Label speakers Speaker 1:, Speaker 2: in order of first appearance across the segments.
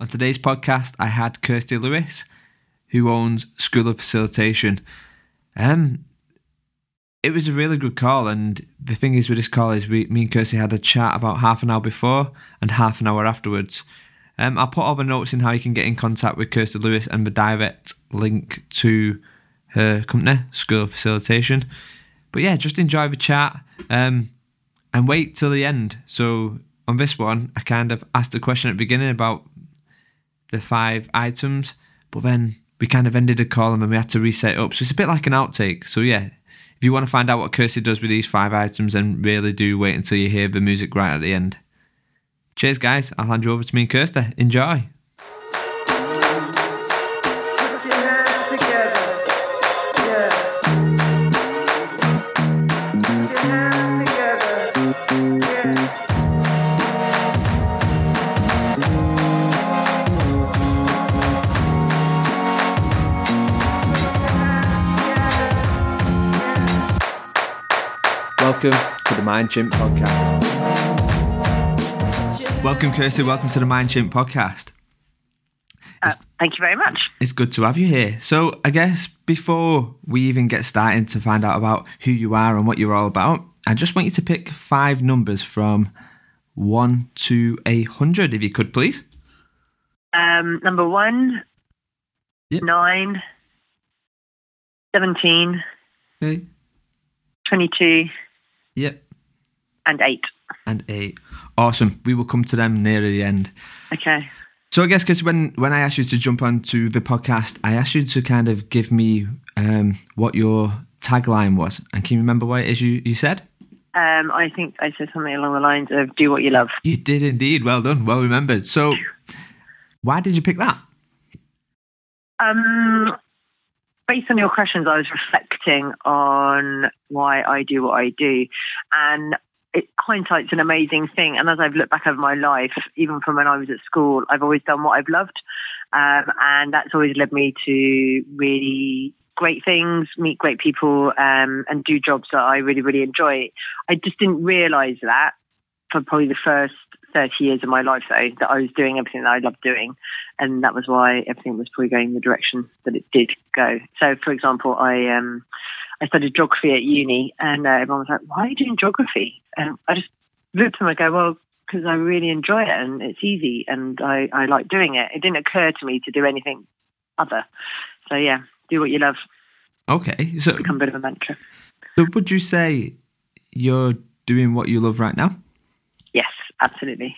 Speaker 1: On today's podcast, I had Kirsty Lewis, who owns School of Facilitation. Um, it was a really good call, and the thing is with this call is we, me and Kirsty had a chat about half an hour before and half an hour afterwards. Um, I'll put all the notes in how you can get in contact with Kirsty Lewis and the direct link to her company, School of Facilitation. But yeah, just enjoy the chat um, and wait till the end. So on this one, I kind of asked a question at the beginning about the five items, but then we kind of ended a column and we had to reset up. So it's a bit like an outtake. So yeah, if you want to find out what Kirsty does with these five items, then really do wait until you hear the music right at the end. Cheers, guys. I'll hand you over to me and Kirsty. Enjoy. To the Mind Chimp podcast. Welcome, Kirsty. Welcome to the Mind Chimp podcast.
Speaker 2: Uh, thank you very much.
Speaker 1: It's good to have you here. So, I guess before we even get started to find out about who you are and what you're all about, I just want you to pick five numbers from one to a hundred, if you could, please.
Speaker 2: Um, number one,
Speaker 1: Yep.
Speaker 2: nine, 17,
Speaker 1: Okay.
Speaker 2: 22,
Speaker 1: Yep.
Speaker 2: And 8.
Speaker 1: And eight. Awesome. We will come to them near the end.
Speaker 2: Okay.
Speaker 1: So I guess because when when I asked you to jump onto the podcast, I asked you to kind of give me um, what your tagline was, and can you remember what it is you, you said?
Speaker 2: Um, I think I said something along the lines of do what you love.
Speaker 1: You did indeed. Well done. Well remembered. So why did you pick that?
Speaker 2: Um, based on your questions, I was reflecting on why I do what I do. And it, hindsight's an amazing thing. And as I've looked back over my life, even from when I was at school, I've always done what I've loved. Um, and that's always led me to really great things, meet great people, um, and do jobs that I really, really enjoy. I just didn't realize that for probably the first 30 years of my life, though, that I was doing everything that I loved doing. And that was why everything was probably going the direction that it did go. So, for example, I, um, I studied geography at uni, and uh, everyone was like, Why are you doing geography? And I just looked at them and go, Well, because I really enjoy it and it's easy and I, I like doing it. It didn't occur to me to do anything other. So, yeah, do what you love,
Speaker 1: Okay. So,
Speaker 2: become a bit of a mantra.
Speaker 1: so would you say you're doing what you love right now?
Speaker 2: Yes, absolutely.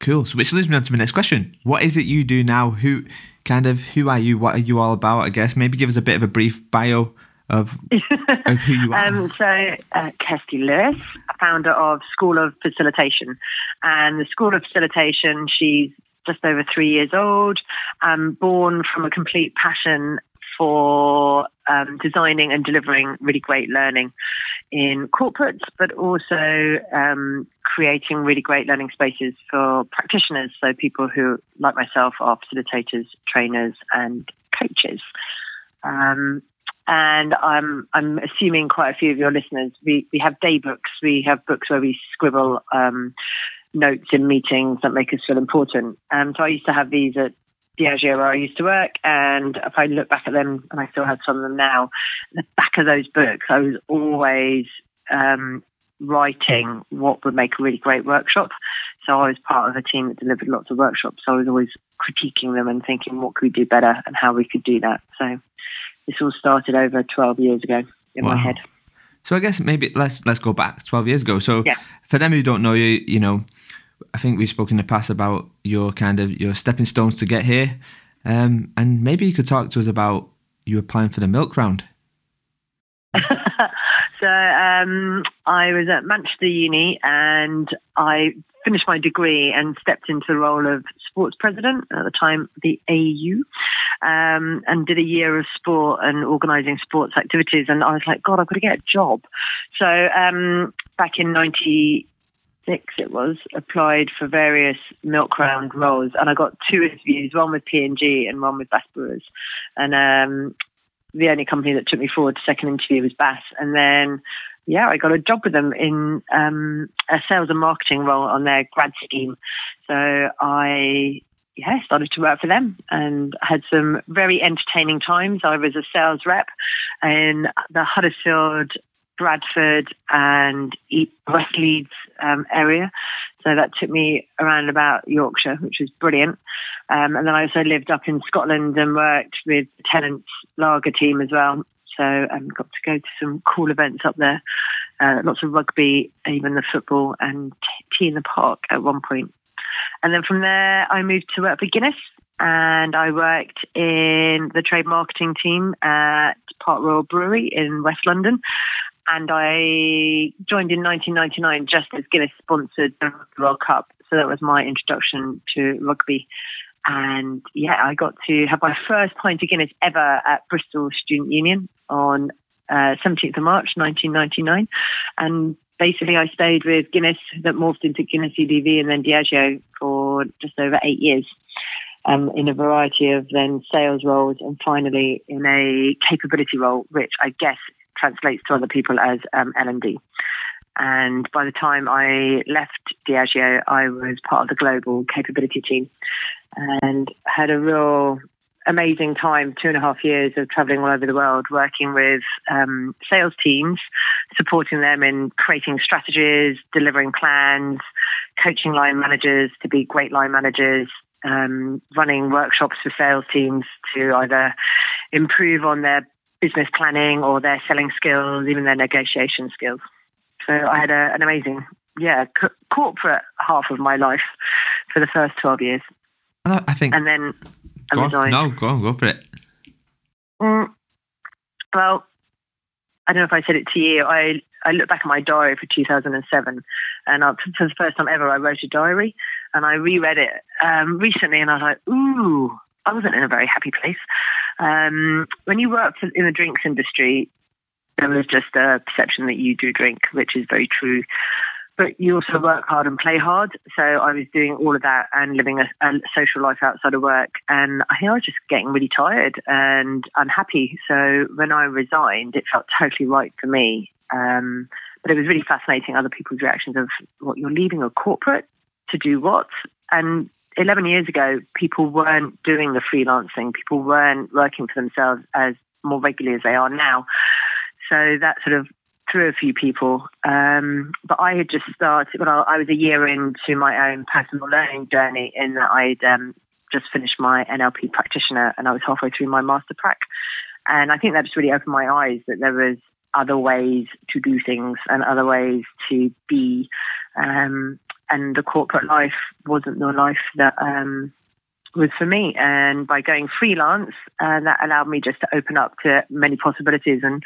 Speaker 1: Cool. So which leads me on to my next question. What is it you do now? Who kind of who are you? What are you all about? I guess maybe give us a bit of a brief bio of of who you are.
Speaker 2: Um, so, uh, Kirsty Lewis, founder of School of Facilitation. And the School of Facilitation, she's just over three years old, um, born from a complete passion for um, designing and delivering really great learning in corporates, but also um, creating really great learning spaces for practitioners. So, people who, like myself, are facilitators, trainers, and coaches. Um, and I'm I'm assuming quite a few of your listeners. We we have day books. We have books where we scribble um, notes in meetings that make us feel important. Um, so I used to have these at Diageo where I used to work, and if I look back at them, and I still have some of them now, the back of those books, I was always um, writing what would make a really great workshop. So I was part of a team that delivered lots of workshops. So I was always critiquing them and thinking what could we do better and how we could do that. So this all started over 12 years ago in my head.
Speaker 1: So I guess maybe let's let's go back twelve years ago. So
Speaker 2: Yeah.
Speaker 1: for them who don't know you, you know, I think we've spoken in the past about your kind of your stepping stones to get here, um, and maybe you could talk to us about you applying for the milk round.
Speaker 2: so um, I was at Manchester Uni and I finished my degree and stepped into the role of sports president at the time, the AU, um, and did a year of sport and organising sports activities. And I was like, God, I've got to get a job. So um, back in 96, it was, applied for various milk round roles. And I got two interviews, one with P&G and one with Bass Brewers. And um, the only company that took me forward to second interview was Bass. And then, yeah, I got a job with them in um, a sales and marketing role on their grad scheme. So I yeah, started to work for them and had some very entertaining times. I was a sales rep in the Huddersfield, Bradford, and West Leeds um, area. So that took me around about Yorkshire, which was brilliant. Um, and then I also lived up in Scotland and worked with the Tennent's Lager team as well. So I um, got to go to some cool events up there. Uh, lots of rugby, even the football, and T in the park at one point. And then from there, I moved to work for Guinness and I worked in the trade marketing team at Park Royal Brewery in West London. And I joined in 1999 just as Guinness sponsored the World Cup. So that was my introduction to rugby. And yeah, I got to have my first pint of Guinness ever at Bristol Student Union on uh, 17th of March 1999. And basically, I stayed with Guinness that morphed into Guinness UDV and then Diageo for just over eight years. Um, in a variety of then sales roles and finally in a capability role, which I guess translates to other people as um, L&D. And by the time I left Diageo, I was part of the global capability team and had a real amazing time, two and a half years of traveling all over the world, working with um, sales teams, supporting them in creating strategies, delivering plans, coaching line managers to be great line managers, um, running workshops for sales teams to either improve on their business planning or their selling skills, even their negotiation skills. So I had a, an amazing, yeah, co- corporate half of my life for the first 12 years.
Speaker 1: I think.
Speaker 2: And then
Speaker 1: I go on, no, go on, go for it.
Speaker 2: Mm, well, I don't know if I said it to you. I I look back at my diary for 2007, and I, for the first time ever, I wrote a diary, and I reread it um, recently, and I was like, ooh, I wasn't in a very happy place. Um, when you work in the drinks industry, there was just a perception that you do drink, which is very true but you also work hard and play hard. So I was doing all of that and living a, a, social life outside of work. And I think I was just getting really tired and unhappy. So when I resigned, it felt totally right for me. Um, but it was really fascinating other people's reactions of what you're leaving a corporate to do what? And 11 years ago, people weren't doing the freelancing. People weren't working for themselves as more regularly as they are now. So that sort of through a few people. Um, but I had just started, well, I was a year into my own personal learning journey in that I'd um, just finished my NLP practitioner and I was halfway through my master prac. And I think that just really opened my eyes that there was other ways to do things and other ways to be. Um, and the corporate life wasn't the life that um, was for me. And by going freelance, uh, that allowed me just to open up to many possibilities. And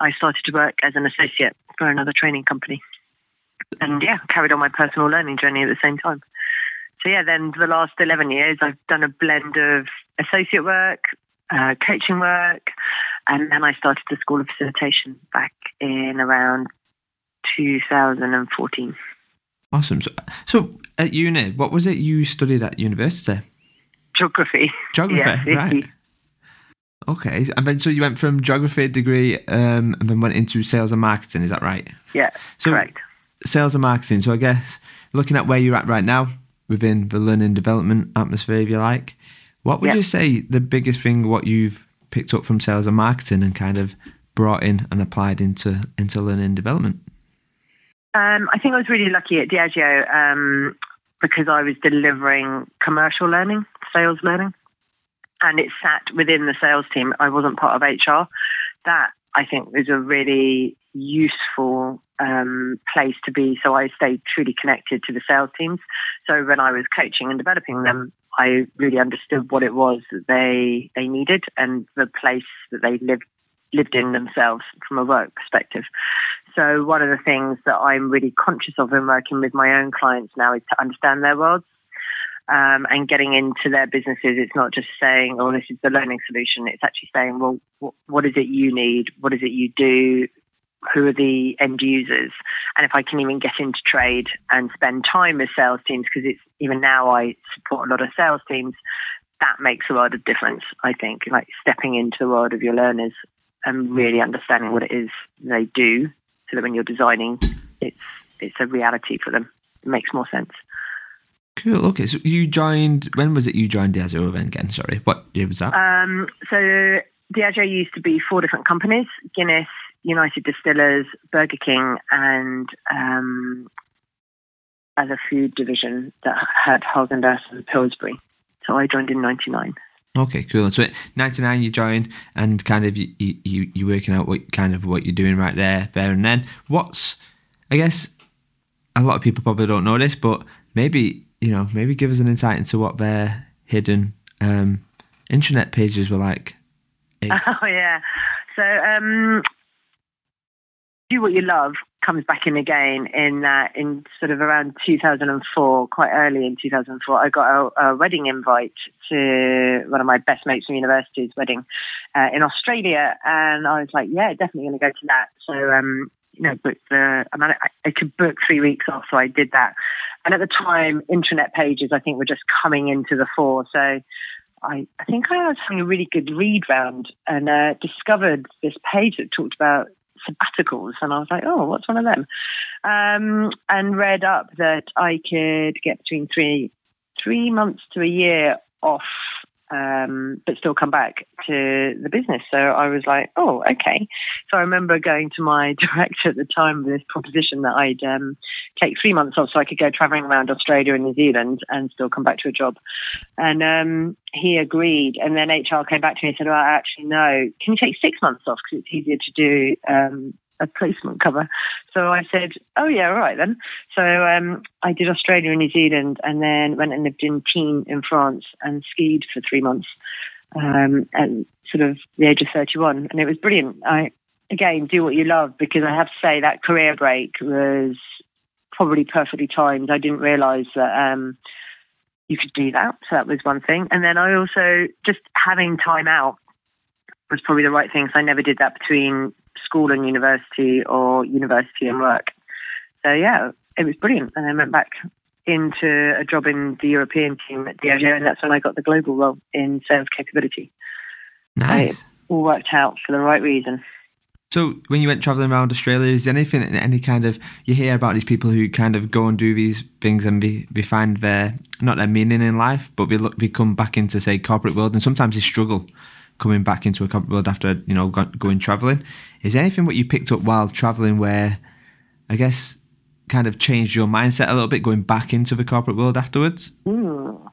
Speaker 2: I started to work as an associate for another training company. And yeah, carried on my personal learning journey at the same time. So yeah, then for the last 11 years, I've done a blend of associate work, uh, coaching work, and then I started the School of Facilitation back in around 2014.
Speaker 1: Awesome. So, so at uni, what was it you studied at university?
Speaker 2: Geography.
Speaker 1: Geography, right. Okay, and then so you went from geography degree um, and then went into sales and marketing. Is that right?
Speaker 2: Yeah, so correct.
Speaker 1: Sales and marketing. So I guess looking at where you're at right now within the learning development atmosphere, if you like, what would yeah. you say the biggest thing what you've picked up from sales and marketing and kind of brought in and applied into into learning development?
Speaker 2: Um, I think I was really lucky at Diageo um, because I was delivering commercial learning, sales learning and it sat within the sales team. I wasn't part of HR. That I think is a really useful um, place to be. So I stayed truly connected to the sales teams. So when I was coaching and developing them, I really understood what it was that they they needed and the place that they lived lived in themselves from a work perspective. So one of the things that I'm really conscious of in working with my own clients now is to understand their worlds um, and getting into their businesses. It's not just saying, "Oh, this is the learning solution." It's actually saying, "Well, what, what is it you need? What is it you do? Who are the end users?" And if I can even get into trade and spend time with sales teams, because it's even now I support a lot of sales teams, that makes a lot of difference. I think, like stepping into the world of your learners and really understanding what it is they do, so that when you're designing, it's it's a reality for them. It makes more sense.
Speaker 1: Cool. Okay, so you joined. When was it you joined Diageo again? Sorry, what year was that?
Speaker 2: Um, so Diageo used to be four different companies: Guinness, United Distillers, Burger King, and um, as a food division that had Haagen Dazs and Pillsbury. So I joined in '99.
Speaker 1: Okay, cool. So, '99 you joined, and kind of you you you working out what kind of what you're doing right there, there and then. What's, I guess, a lot of people probably don't know this, but maybe you know, maybe give us an insight into what their hidden um, intranet pages were like.
Speaker 2: Oh yeah, so um, do what you love comes back in again in that in sort of around 2004 quite early in 2004 i got a, a wedding invite to one of my best mates from university's wedding uh, in australia. And i was like yeah definitely going to go to that. So um you know booked the I, mean, I, I could book three weeks off so i did that. And at the time intranet pages i think were just coming into the fore. So I, I think I was having a really good read round and uh, discovered this page that talked about sabbaticals, and I was like, oh, what's one of them? Um, and read up that I could get between three three months to a year off um, but still come back to the business. So I was like, oh, okay. So I remember going to my director at the time with this proposition that I'd um, take three months off so I could go traveling around Australia and New Zealand and still come back to a job. And um, he agreed. And then HR came back to me and said, well, actually, no, can you take six months off because it's easier to do um, a placement cover. So I said, "Oh yeah, all right then." So um, I did Australia and New Zealand, and then went and lived in Tignes in France and skied for three months, um, and sort of the age of thirty-one, and it was brilliant. I again do what you love because I have to say that career break was probably perfectly timed. I didn't realise that. Um, you could do that. So that was one thing. And then I also just having time out was probably the right thing. So I never did that between school and university or university and work. So yeah, it was brilliant. And I went back into a job in the European team at Diageo, and that's when I got the global role in sales capability.
Speaker 1: Nice.
Speaker 2: So all worked out for the right reason.
Speaker 1: So when you went traveling around Australia, is there anything, any kind of you hear about these people who kind of go and do these things and be, be find their not their meaning in life, but we look, we come back into say corporate world, and sometimes they struggle coming back into a corporate world after you know going traveling. Is anything what you picked up while traveling where I guess kind of changed your mindset a little bit going back into the corporate world afterwards?
Speaker 2: Mm.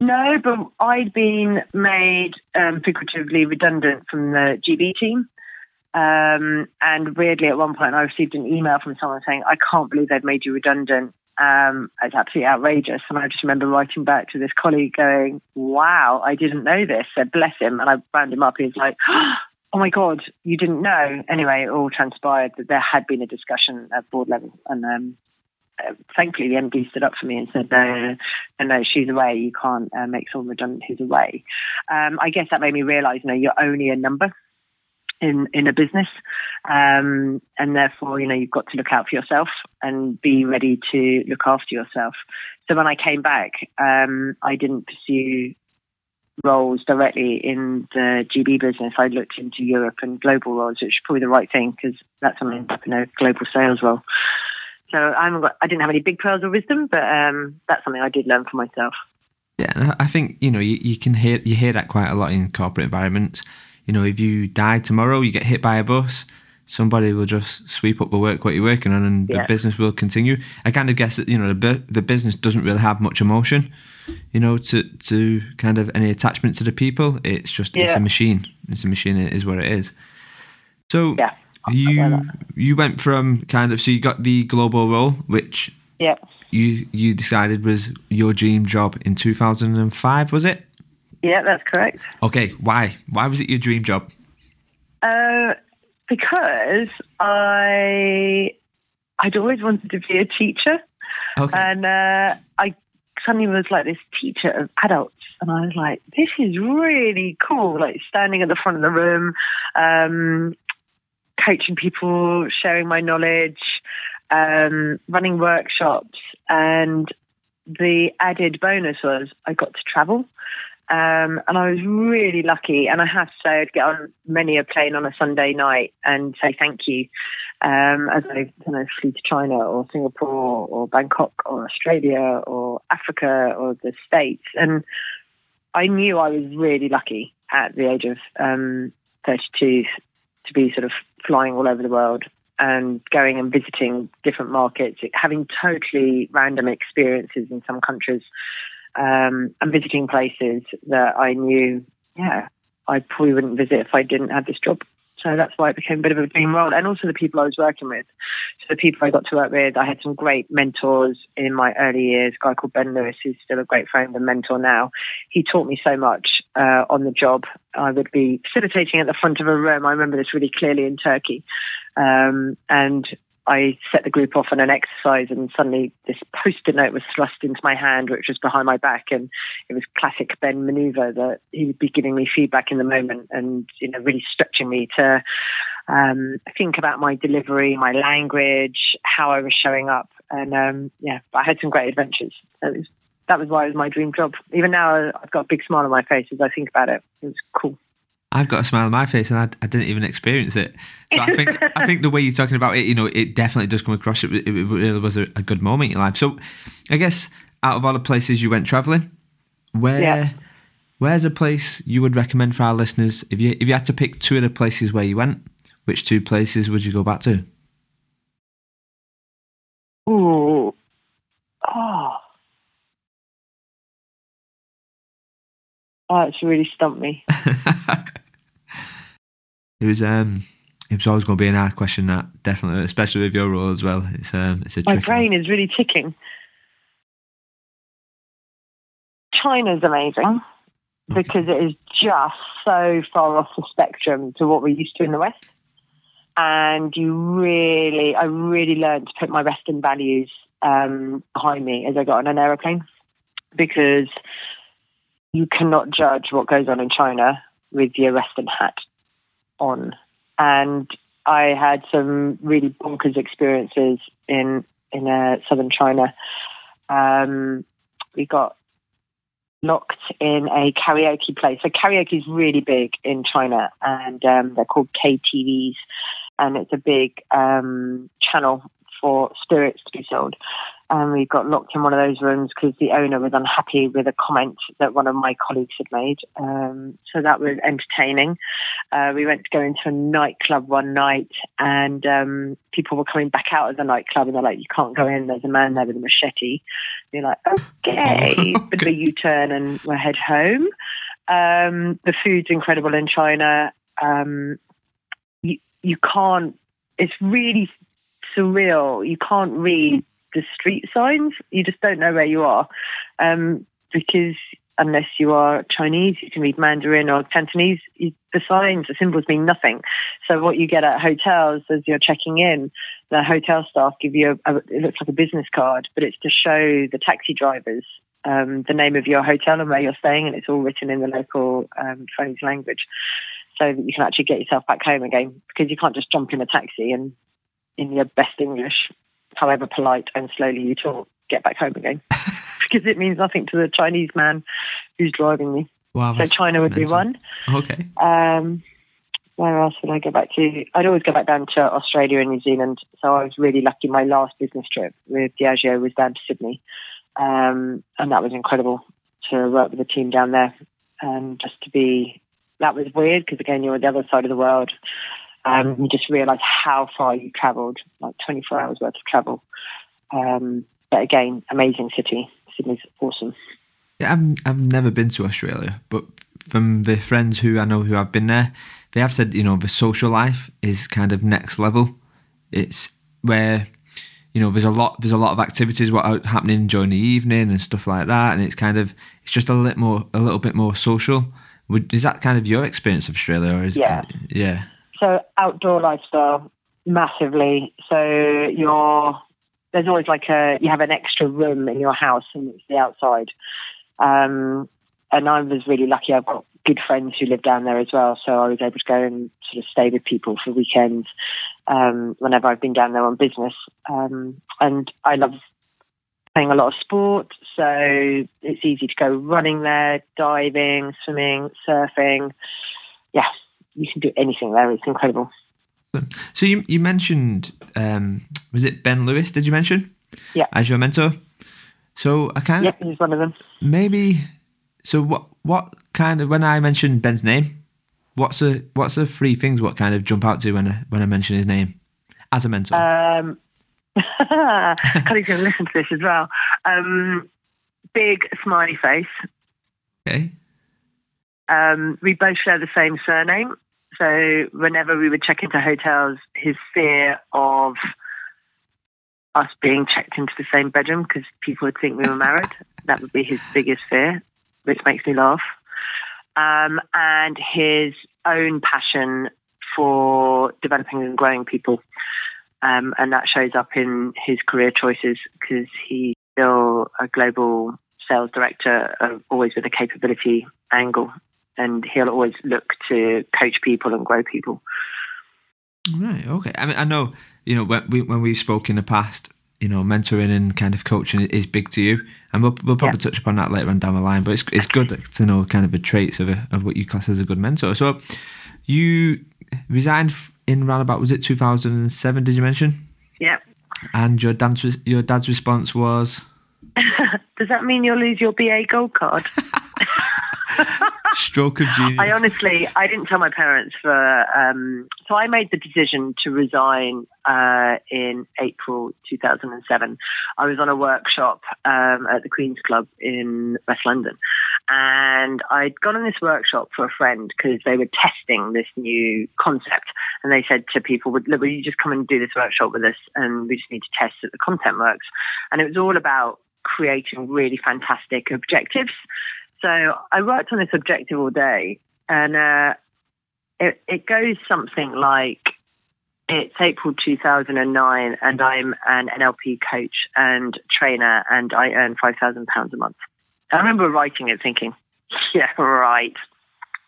Speaker 2: No, but I'd been made um, figuratively redundant from the GB team. Um, and weirdly, at one point, I received an email from someone saying, I can't believe they've made you redundant um, it's absolutely outrageous. And I just remember writing back to this colleague going, wow, I didn't know this. So bless him. And I wound him up. He's like, oh my God, you didn't know. Anyway, it all transpired that there had been a discussion at board level. And um, uh, thankfully, the MD stood up for me and said, no, no, no, she's away. You can't uh, make someone redundant who's away. Um, I guess that made me realize, you know, you're only a number in in a business, um, and therefore you know you've got to look out for yourself and be ready to look after yourself. So when I came back, um, I didn't pursue roles directly in the GB business. I looked into Europe and global roles, which is probably the right thing because that's up in a global sales role. So I, I didn't have any big pearls of wisdom, but um, that's something I did learn for myself.
Speaker 1: Yeah, I think you know you, you can hear you hear that quite a lot in corporate environments you know, if you die tomorrow, you get hit by a bus, somebody will just sweep up the work what you're working on, and yeah. the business will continue. I kind of guess that you know the the business doesn't really have much emotion, you know, to to kind of any attachment to the people. It's just yeah. it's a machine. It's a machine. It is what it is. So
Speaker 2: yeah,
Speaker 1: you you went from kind of so you got the global role, which
Speaker 2: yeah
Speaker 1: you you decided was your dream job in 2005, was it?
Speaker 2: Yeah, that's correct.
Speaker 1: Okay, why? Why was it your dream job?
Speaker 2: Uh, because I I'd always wanted to be a teacher,
Speaker 1: okay.
Speaker 2: and uh, I suddenly was like this teacher of adults, and I was like, this is really cool. Like standing at the front of the room, um, coaching people, sharing my knowledge, um, running workshops, and the added bonus was I got to travel. Um, and I was really lucky. And I have to say, I'd get on many a plane on a Sunday night and say thank you um, as I you know, flew to China or Singapore or Bangkok or Australia or Africa or the States. And I knew I was really lucky at the age of um, 32 to be sort of flying all over the world and going and visiting different markets, having totally random experiences in some countries, um, and visiting places that I knew, yeah, I probably wouldn't visit if I didn't have this job. So that's why it became a bit of a dream role. And also the people I was working with. So the people I got to work with, I had some great mentors in my early years. A guy called Ben Lewis, who's still a great friend and mentor now. He taught me so much uh, on the job. I would be facilitating at the front of a room. I remember this really clearly in Turkey. Um, and I set the group off on an exercise, and suddenly this post-it note was thrust into my hand, which was behind my back, and it was classic Ben maneuver that he would be giving me feedback in the moment, and you know, really stretching me to um, think about my delivery, my language, how I was showing up, and um, yeah, I had some great adventures. Was, that was why it was my dream job. Even now, I've got a big smile on my face as I think about it. It was cool.
Speaker 1: I've got a smile on my face, and I, I didn't even experience it. So I think I think the way you're talking about it, you know, it definitely does come across. It, it really was a, a, good moment in your life. So, I guess out of all the places you went traveling, where yeah. where's a place you would recommend for our listeners? If you if you had to pick two of the places where you went, which two places would you go back to?
Speaker 2: Ooh, ah. oh, oh, it's really stumped me.
Speaker 1: it was um it was always going to be an hard question that definitely especially with your role as well it's um it's a
Speaker 2: my brain one. is really ticking china's amazing okay. because it is just so far off the spectrum to what we're used to in the west and you really i really learned to put my western values um, behind me as i got on an aeroplane because you cannot judge what goes on in china with your western hat on. And I had some really bonkers experiences in in uh, southern China. Um, we got locked in a karaoke place. So karaoke is really big in China, and um, they're called KTVs, and it's a big um, channel for spirits to be sold and we got locked in one of those rooms because the owner was unhappy with a comment that one of my colleagues had made. Um, so that was entertaining. Uh, we went to go into a nightclub one night, and um, people were coming back out of the nightclub, and they're like, "You can't go in. There's a man there with a machete." And you're like, "Okay," but the U-turn, and we head home. Um, the food's incredible in China. Um, you you can't. It's really surreal. You can't read the street signs. You just don't know where you are um, because unless you are Chinese, you can read Mandarin or Cantonese. You, the signs, the symbols mean nothing. So what you get at hotels as you're checking in, the hotel staff give you a, a it looks like a business card, but it's to show the taxi drivers um, the name of your hotel and where you're staying, and it's all written in the local um, Chinese language, so that you can actually get yourself back home again. Because you can't just jump in a taxi and in your best English however polite and slowly you talk, get back home again. because it means nothing to the Chinese man who's driving me.
Speaker 1: Wow,
Speaker 2: so China would mental. be one.
Speaker 1: Okay.
Speaker 2: Um, where else would I go back to? I'd always go back down to Australia and New Zealand. So I was really lucky. My last business trip with Diageo was down to Sydney. Um, and that was incredible to work with the team down there. And just to be, that was weird because again, you're on the other side of the world. Um, you just realise how far you travelled, like 24 hours worth of travel. Um, but again, amazing city. Sydney's awesome.
Speaker 1: Yeah, I've, I've never been to Australia, but from the friends who I know who have been there, they have said, you know, the social life is kind of next level. It's where, you know, there's a lot, there's a lot of activities what are happening during the evening and stuff like that, and it's kind of, it's just a little more, a little bit more social. Would, is that kind of your experience of Australia, or is
Speaker 2: yeah,
Speaker 1: it, yeah?
Speaker 2: So outdoor lifestyle massively. So you're there's always like a you have an extra room in your house and it's the outside. Um, and I was really lucky. I've got good friends who live down there as well, so I was able to go and sort of stay with people for weekends um, whenever I've been down there on business. Um, and I love playing a lot of sport, so it's easy to go running there, diving, swimming, surfing. Yeah, you can do anything there. It's incredible.
Speaker 1: So you you mentioned um, was it Ben Lewis? Did you mention?
Speaker 2: Yeah.
Speaker 1: As your mentor. So I kind of
Speaker 2: Yep, he's one of them.
Speaker 1: maybe. So what what kind of when I mentioned Ben's name, what's the what's the three things what kind of jump out to when I when I mention his name as a mentor?
Speaker 2: Um, Connie's going to listen to this as well. Um, big smiley face.
Speaker 1: okay.
Speaker 2: Um, we both share the same surname. So whenever we would check into hotels, his fear of us being checked into the same bedroom because people would think we were married, that would be his biggest fear, which makes me laugh. Um, and his own passion for developing and growing people. Um, and that shows up in his career choices because he's still a global sales director, uh, always with a capability angle and he'll always look to coach people and grow people.
Speaker 1: Right. Okay. I mean, I know you know when we when we've spoken in the past, you know, mentoring and kind of coaching is big to you, and we'll we'll probably touch upon that later on down the line. But it's it's good to know kind of the traits of a, of what you class as a good mentor. So, you resigned in around about was it 2007? Did you mention?
Speaker 2: Yeah.
Speaker 1: And your dad's your dad's response was.
Speaker 2: Does that mean you'll lose your BA gold card?
Speaker 1: Stroke of genius.
Speaker 2: I honestly, I didn't tell my parents for. Um, so I made the decision to resign uh, in April 2007. I was on a workshop um, at the Queen's Club in West London, and I'd gone on this workshop for a friend because they were testing this new concept, and they said to people, "Would will you just come and do this workshop with us? And we just need to test that the content works." And it was all about creating really fantastic objectives. So I worked on this objective all day, and uh, it, it goes something like it's April 2009, and I'm an NLP coach and trainer, and I earn £5,000 a month. I remember writing it thinking, yeah, right.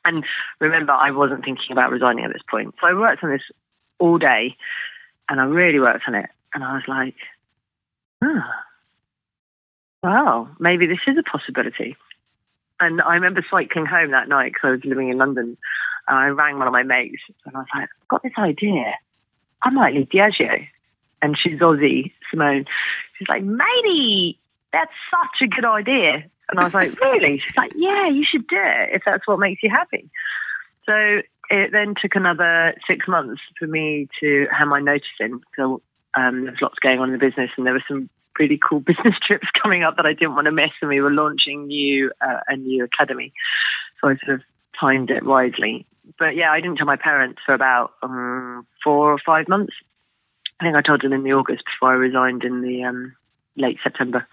Speaker 2: And remember, I wasn't thinking about resigning at this point. So I worked on this all day, and I really worked on it. And I was like, oh, wow, maybe this is a possibility. And I remember cycling home that night because I was living in London. And I rang one of my mates and I was like, I've got this idea. I might leave Diageo. And she's Aussie, Simone. She's like, matey, that's such a good idea. And I was like, really? She's like, yeah, you should do it if that's what makes you happy. So it then took another six months for me to have my notice in. So um, there was lots going on in the business and there were some really cool business trips coming up that I didn't want to miss, and we were launching new uh, a new academy, so I sort of timed it wisely. But yeah, I didn't tell my parents for about um, four or five months. I think I told them in the August before I resigned in the um, late September.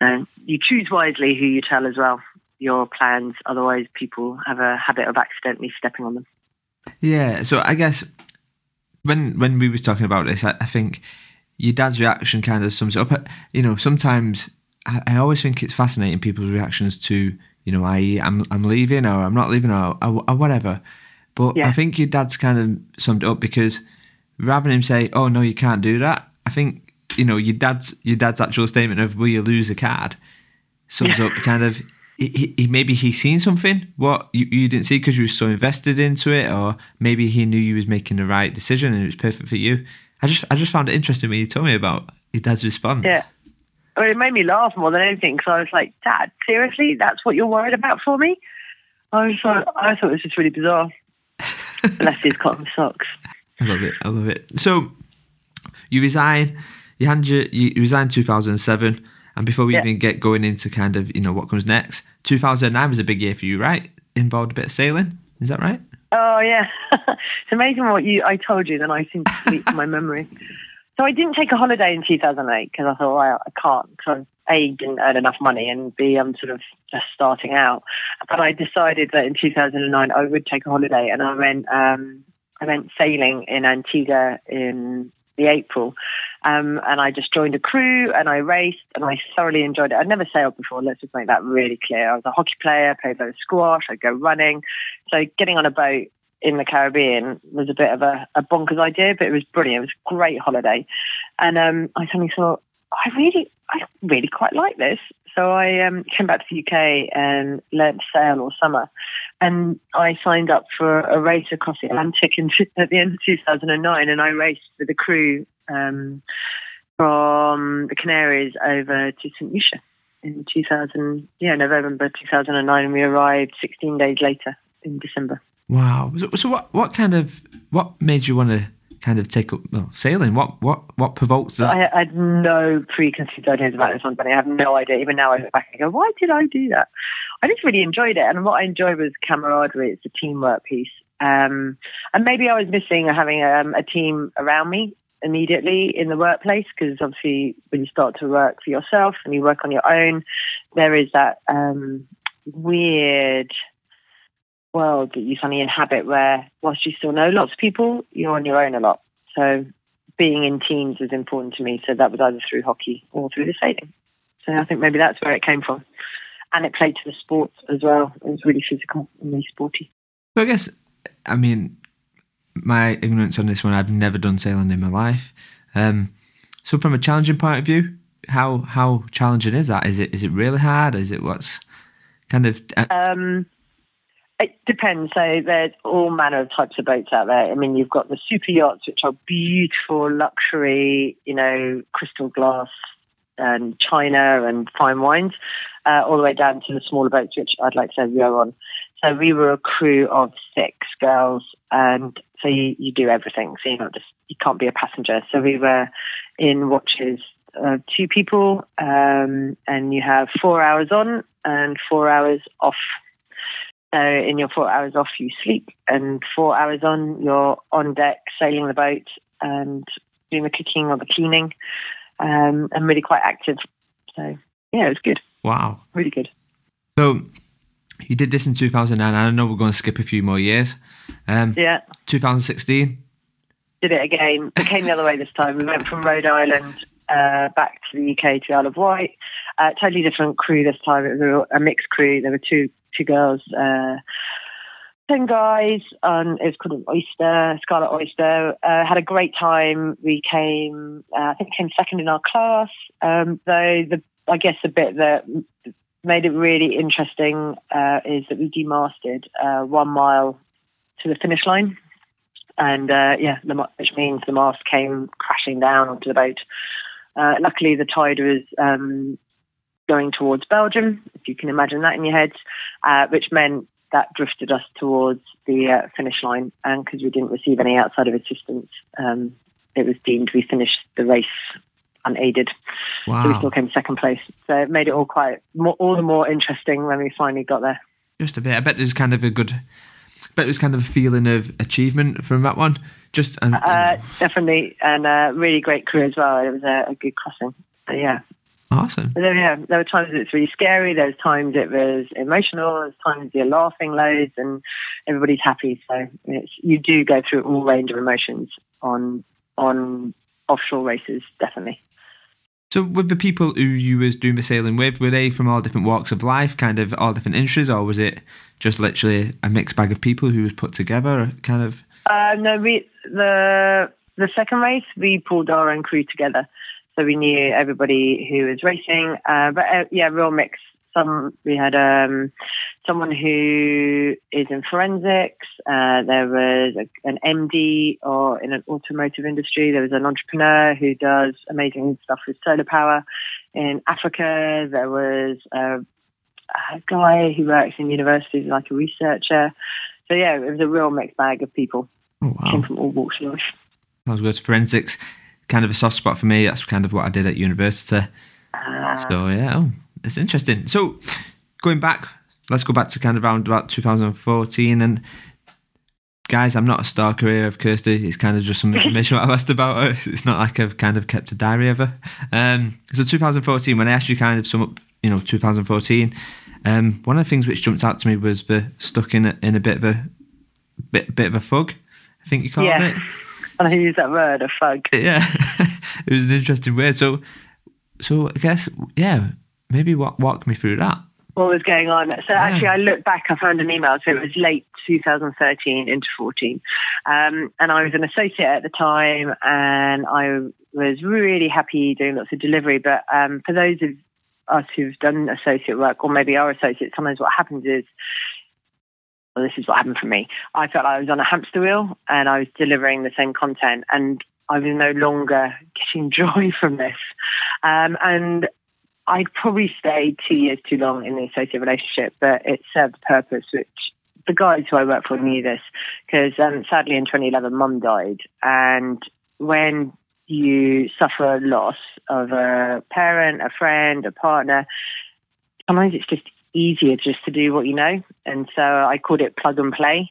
Speaker 2: And you choose wisely who you tell as well. Your plans, otherwise people have a habit of accidentally stepping on them.
Speaker 1: Yeah. So I guess when when we was talking about this, I, I think your dad's reaction kind of sums it up. You know, sometimes I, I always think it's fascinating people's reactions to, you know, i.e., I'm I'm leaving or I'm not leaving or, or, or whatever. But
Speaker 2: Yeah.
Speaker 1: I think your dad's kind of summed up because rather than him say, "Oh no, you can't do that," I think you know your dad's your dad's actual statement of "Will you lose a card?" sums up kind of. He, he, maybe he's seen something what you, you didn't see because you were so invested into it, or maybe he knew you was making the right decision and it was perfect for you. I just I just found it interesting when you told me about your dad's response.
Speaker 2: Yeah. Well, it made me laugh more than anything because I was like, Dad, seriously? That's what you're worried about for me? I was like, I thought it was just really bizarre. Bless his cotton socks.
Speaker 1: I love it. I love it. So you resign. You hand your you resign 2007, and before we
Speaker 2: Yeah.
Speaker 1: even get going into kind of you know what comes next, 2009 was a big year for you, right? Involved a bit of sailing. Is that right?
Speaker 2: Oh yeah, it's amazing what you. I told you, then I seem to sleep from my memory. So I didn't take a holiday in 2008 because I thought well, I can't because a didn't earn enough money and b I'm sort of just starting out. But I decided that in 2009 I would take a holiday and I went um, I went sailing in Antigua in the April. Um, and I just joined a crew and I raced and I thoroughly enjoyed it. I'd never sailed before. Let's just make that really clear. I was a hockey player, played lot of squash, I'd go running. So getting on a boat in the Caribbean was a bit of a, a bonkers idea, but it was brilliant. It was a great holiday. And um, I suddenly thought, I really, I really quite like this. So I um, came back to the UK and learned to sail all summer. and I signed up for a race across the Atlantic in, at the end of 2009, and I raced with a crew um, from the Canaries over to St Lucia in 2000, yeah, November 2009, and we arrived 16 days later in December.
Speaker 1: Wow. So, so what, what kind of, what made you want to kind of take up well sailing? What what what provoked that?
Speaker 2: I, I, had no preconceived ideas about this one, but I have no idea. Even now, I look back and go, "Why did I do that?" I just really enjoyed it, and what I enjoyed was camaraderie. It's a teamwork piece, um, and maybe I was missing having um, a team around me immediately in the workplace because obviously when you start to work for yourself and you work on your own, there is that um, weird world that you suddenly inhabit where whilst you still know lots of people, you're on your own a lot. So being in teams was important to me. So that was either through hockey or through the sailing. So I think maybe that's where it came from. And it played to the sports as well. It was really physical and really sporty.
Speaker 1: So I guess, I mean, my ignorance on this one, I've never done sailing in my life. Um, so from a challenging point of view, how how challenging is that? Is it is it really hard? Is it what's kind of?
Speaker 2: Uh, um, it depends. So there's all manner of types of boats out there. I mean, you've got the super yachts, which are beautiful luxury, you know, crystal glass and china and fine wines, uh, all the way down to the smaller boats, which I'd like to say we are on. So we were a crew of six girls, and so you, you do everything. So you're not just you can't be a passenger. So we were in watches uh, two people, um, and you have four hours on and four hours off so in your four hours off, you sleep, and four hours on, you're on deck sailing the boat and doing the cooking or the cleaning, um, and really quite active. So yeah, it was good.
Speaker 1: Wow,
Speaker 2: really good.
Speaker 1: So you did this in 2009. I know we're going to skip a few more years. Um,
Speaker 2: yeah.
Speaker 1: 2016.
Speaker 2: Did it again. It came the other way this time. We went from Rhode Island uh, back to the UK to Isle of Wight. Uh, totally different crew this time. It was a, mixed crew. There were two two girls, uh, ten guys, and it was called an oyster, Scarlet Oyster. Uh, had a great time. We came, uh, I think, came second in our class. Um, though the, I guess the bit that made it really interesting uh, is that we demasted uh, one mile to the finish line, and uh, yeah, the, which means the mast came crashing down onto the boat. Uh, luckily, the tide was um, going towards Belgium, if you can imagine that in your head, uh, which meant that drifted us towards the uh, finish line. And because we didn't receive any outside of assistance, um, it was deemed we finished the race unaided.
Speaker 1: Wow.
Speaker 2: So we still came second place. So it made it all quite more, all the more interesting when we finally got there.
Speaker 1: Just a bit. I bet there's kind of a good. I bet there's kind of a feeling of achievement from that one. Just
Speaker 2: uh, definitely, and a really great crew as well. It was a, a good crossing. So yeah,
Speaker 1: Awesome.
Speaker 2: But then, yeah, there were times it's really scary. There's times it was emotional. There's times you're laughing loads, and everybody's happy. So you do go through all range of emotions on on offshore races, definitely.
Speaker 1: So, with the people who you was doing the sailing with, were they from all different walks of life, kind of all different industries, or was it just literally a mixed bag of people who was put together, kind of?
Speaker 2: Uh, no, we the the second race we pulled our own crew together. So we knew everybody who was racing, uh, but uh, yeah, real mix. Some we had um, someone who is in forensics. Uh, there was a, an MD or in an automotive industry. There was an entrepreneur who does amazing stuff with solar power. In Africa, there was a, a guy who works in universities like a researcher. So yeah, it was a real mixed bag of people.
Speaker 1: Oh, wow.
Speaker 2: Came from all walks of life.
Speaker 1: Was good. To forensics kind of a soft spot for me. That's kind of what I did at university. Uh, so yeah, oh, it's interesting. So going back, let's go back to kind of around about 2014 and guys, I'm not a stalker here of Kirsty. It's kind of just some information I've asked about her. It's not like I've kind of kept a diary of her. Um, so 2014, when I asked you kind of sum up, you know, 2014, um, one of the things which jumped out to me was the stuck in a, in a bit of a bit bit of a fug. I think you called
Speaker 2: yeah.
Speaker 1: it.
Speaker 2: I use that word, a fug.
Speaker 1: Yeah, it was an interesting word. So, so I guess, yeah, maybe walk, walk me through that.
Speaker 2: What was going on? So actually, I looked back. I found an email. So it was late 2013 into 14, um, and I was an associate at the time, and I was really happy doing lots of delivery. But um, for those of us who've done associate work, or maybe are associates, sometimes what happens is well, this is what happened for me. I felt like I was on a hamster wheel and I was delivering the same content and I was no longer getting joy from this. Um, and I'd probably stayed two years too long in the associate relationship, but it served a purpose, which the guys who I worked for knew this because um, sadly in 2011, mum died. And when you suffer loss of a parent, a friend, a partner, sometimes it's just easier just to do what you know. And so I called it plug and play.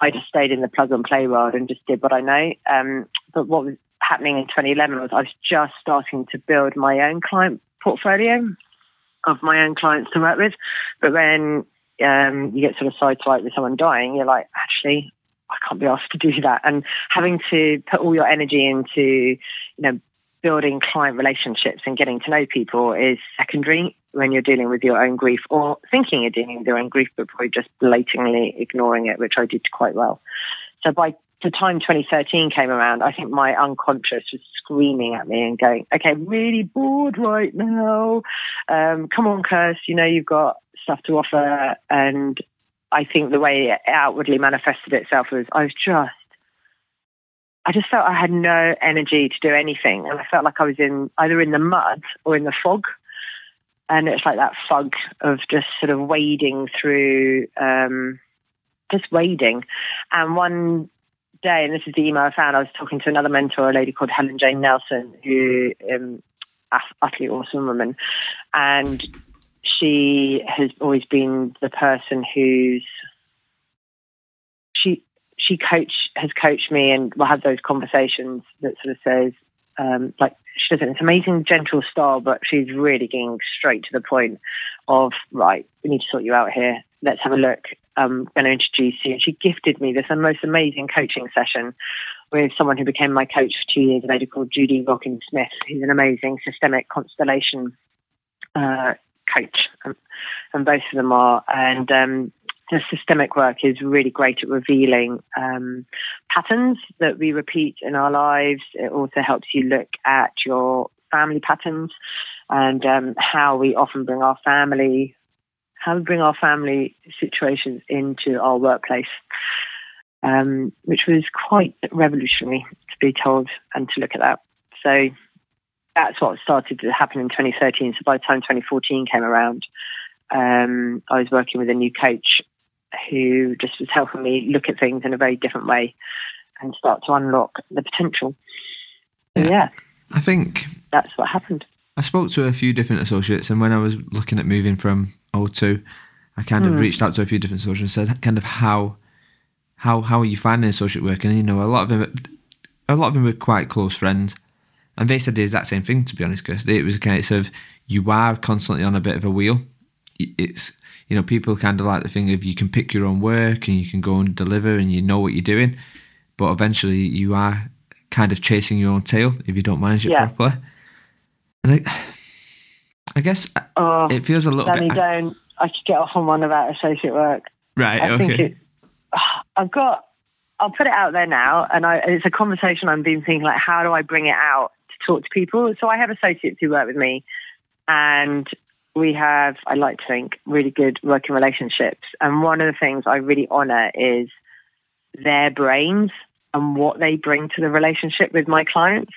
Speaker 2: I just stayed in the plug and play world and just did what I know. Um, but what was happening in 2011 was I was just starting to build my own client portfolio of my own clients to work with. But when um, you get sort of sideswiped with someone dying, you're like, actually, I can't be asked to do that. And having to put all your energy into, you know, building client relationships and getting to know people is secondary when you're dealing with your own grief or thinking you're dealing with your own grief, but probably just blatantly ignoring it, which I did quite well. So by the time 2013 came around, I think my unconscious was screaming at me and going, okay, really bored right now. Um, come on, Kirst, you know, you've got stuff to offer. And I think the way it outwardly manifested itself was I was just I just felt I had no energy to do anything. And I felt like I was in either in the mud or in the fog. And it's like that fog of just sort of wading through, um, just wading. And one day, and this is the email I found, I was talking to another mentor, a lady called Helen Jane Nelson, who um, utterly awesome woman. And she has always been the person who's she she coach has coached me and we'll have those conversations that sort of says um, like she does an amazing gentle style, but she's really getting straight to the point of right, we need to sort you out here. Let's have a look. I'm going to introduce you. She gifted me this most amazing coaching session with someone who became my coach for two years, lady called Judy Rockin Smith, who's an amazing systemic constellation uh, coach, um, and both of them are. And um, the systemic work is really great at revealing um, patterns that we repeat in our lives. It also helps you look at your family patterns and um, how we often bring our family, how we bring our family situations into our workplace, um, which was quite revolutionary to be told and to look at that. So that's what started to happen in 2013. So by the time 2014 came around, um, I was working with a new coach who just was helping me look at things in a very different way and start to unlock the potential. So, yeah. yeah.
Speaker 1: I think
Speaker 2: that's what happened.
Speaker 1: I spoke to a few different associates, and when I was looking at moving from O2, I kind of mm. reached out to a few different associates and said, kind of how how how are you finding associate work? And you know, a lot of them, a lot of them were quite close friends, and they said the exact same thing. To be honest, because it was a case of you are constantly on a bit of a wheel. It's you know, people kind of like the thing of you can pick your own work and you can go and deliver and you know what you're doing, but eventually you are kind of chasing your own tail if you don't manage it yeah. properly. And I, I guess uh, oh, it feels a little
Speaker 2: Danny,
Speaker 1: bit.
Speaker 2: Uh, don't. I could get off on one about associate work.
Speaker 1: Right. I
Speaker 2: okay. think it, I've got. I'll put it out there now, and I, it's a conversation I've been thinking like, how do I bring it out to talk to people? So I have associates who work with me, and we have, I like to think, really good working relationships. And one of the things I really honor is their brains and what they bring to the relationship with my clients.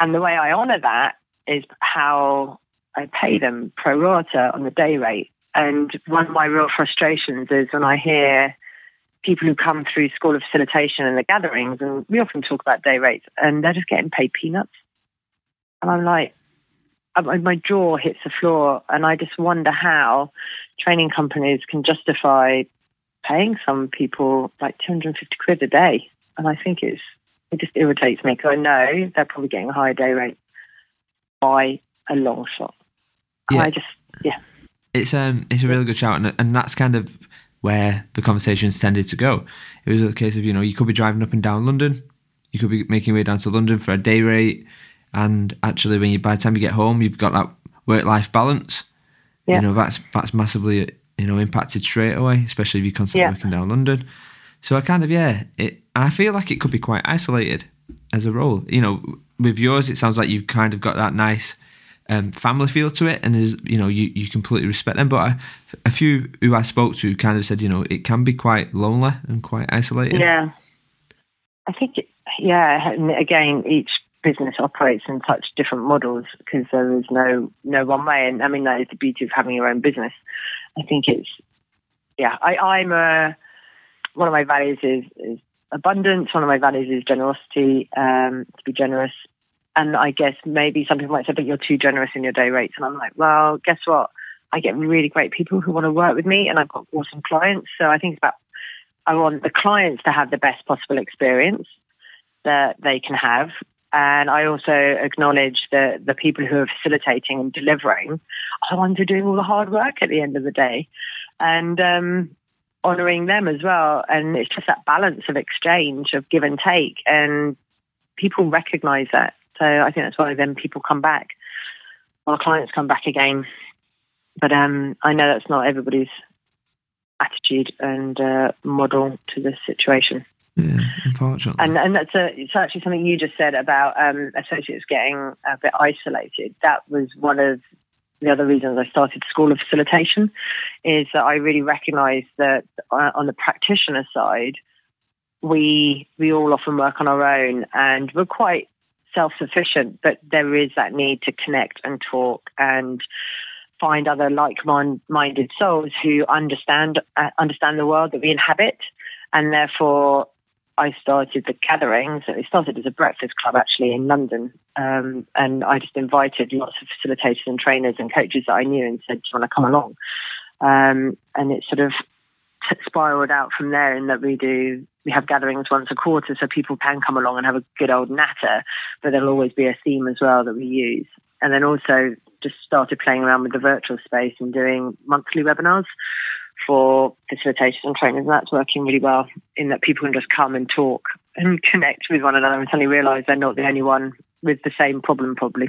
Speaker 2: And the way I honor that is how I pay them pro rata on the day rate. And one of my real frustrations is when I hear people who come through school of facilitation and the gatherings, and we often talk about day rates, and they're just getting paid peanuts. And I'm like, my jaw hits the floor, and I just wonder how training companies can justify paying some people like 250 quid a day. And I think it's it just irritates me because I know they're probably getting a higher day rate by a long shot. Yeah. I just yeah.
Speaker 1: It's um it's a really good shout, and, and that's kind of where the conversations tended to go. It was a case of you know you could be driving up and down London, you could be making your way down to London for a day rate and actually when you by the time you get home you've got that work life balance yeah. you know that's that's massively you know impacted straight away especially if you're constantly yeah. working down london so i kind of yeah it and i feel like it could be quite isolated as a role you know with yours it sounds like you've kind of got that nice um, family feel to it, and is you know you, you completely respect them. But I, a few who I spoke to kind of said you know it can be quite lonely and quite isolated.
Speaker 2: Yeah, I think yeah. Again, each business operates in such different models because there is no no one way. And I mean that is the beauty of having your own business. I think it's yeah. I, I'm a one of my values is, is abundance. One of my values is generosity. Um, to be generous and I guess maybe some people might say, but you're too generous in your day rates. And I'm like, well, guess what? I get really great people who want to work with me and I've got awesome clients. So I think it's about, I want the clients to have the best possible experience that they can have. And I also acknowledge that the people who are facilitating and delivering are the ones who are doing all the hard work at the end of the day. And, um, honoring them as well. And it's just that balance of exchange, of give and take. And people recognize that so I think that's why then people come back. Our clients come back again. But um, I know that's not everybody's attitude and uh, model to the situation.
Speaker 1: Yeah, unfortunately.
Speaker 2: And and that's a, it's actually something you just said about um, associates getting a bit isolated. That was one of the other reasons I started School of Facilitation, is that I really recognised that uh, on the practitioner side, we we all often work on our own, and we're quite self sufficient, but there is that need to connect and talk and find other like minded souls who understand uh, understand the world that we inhabit, and therefore. I started the gatherings. It started as a breakfast club actually in London. Um, and I just invited lots of facilitators and trainers and coaches that I knew and said, Do you want to come along? Um, and it sort of spiraled out from there in that we do we have gatherings once a quarter so people can come along and have a good old natter but there'll always be a theme as well that we use. And then also just started playing around with the virtual space and doing monthly webinars for facilitators and trainers and that's working really well in that people can just come and talk and connect with one another and suddenly realize they're not the only one with the same problem probably.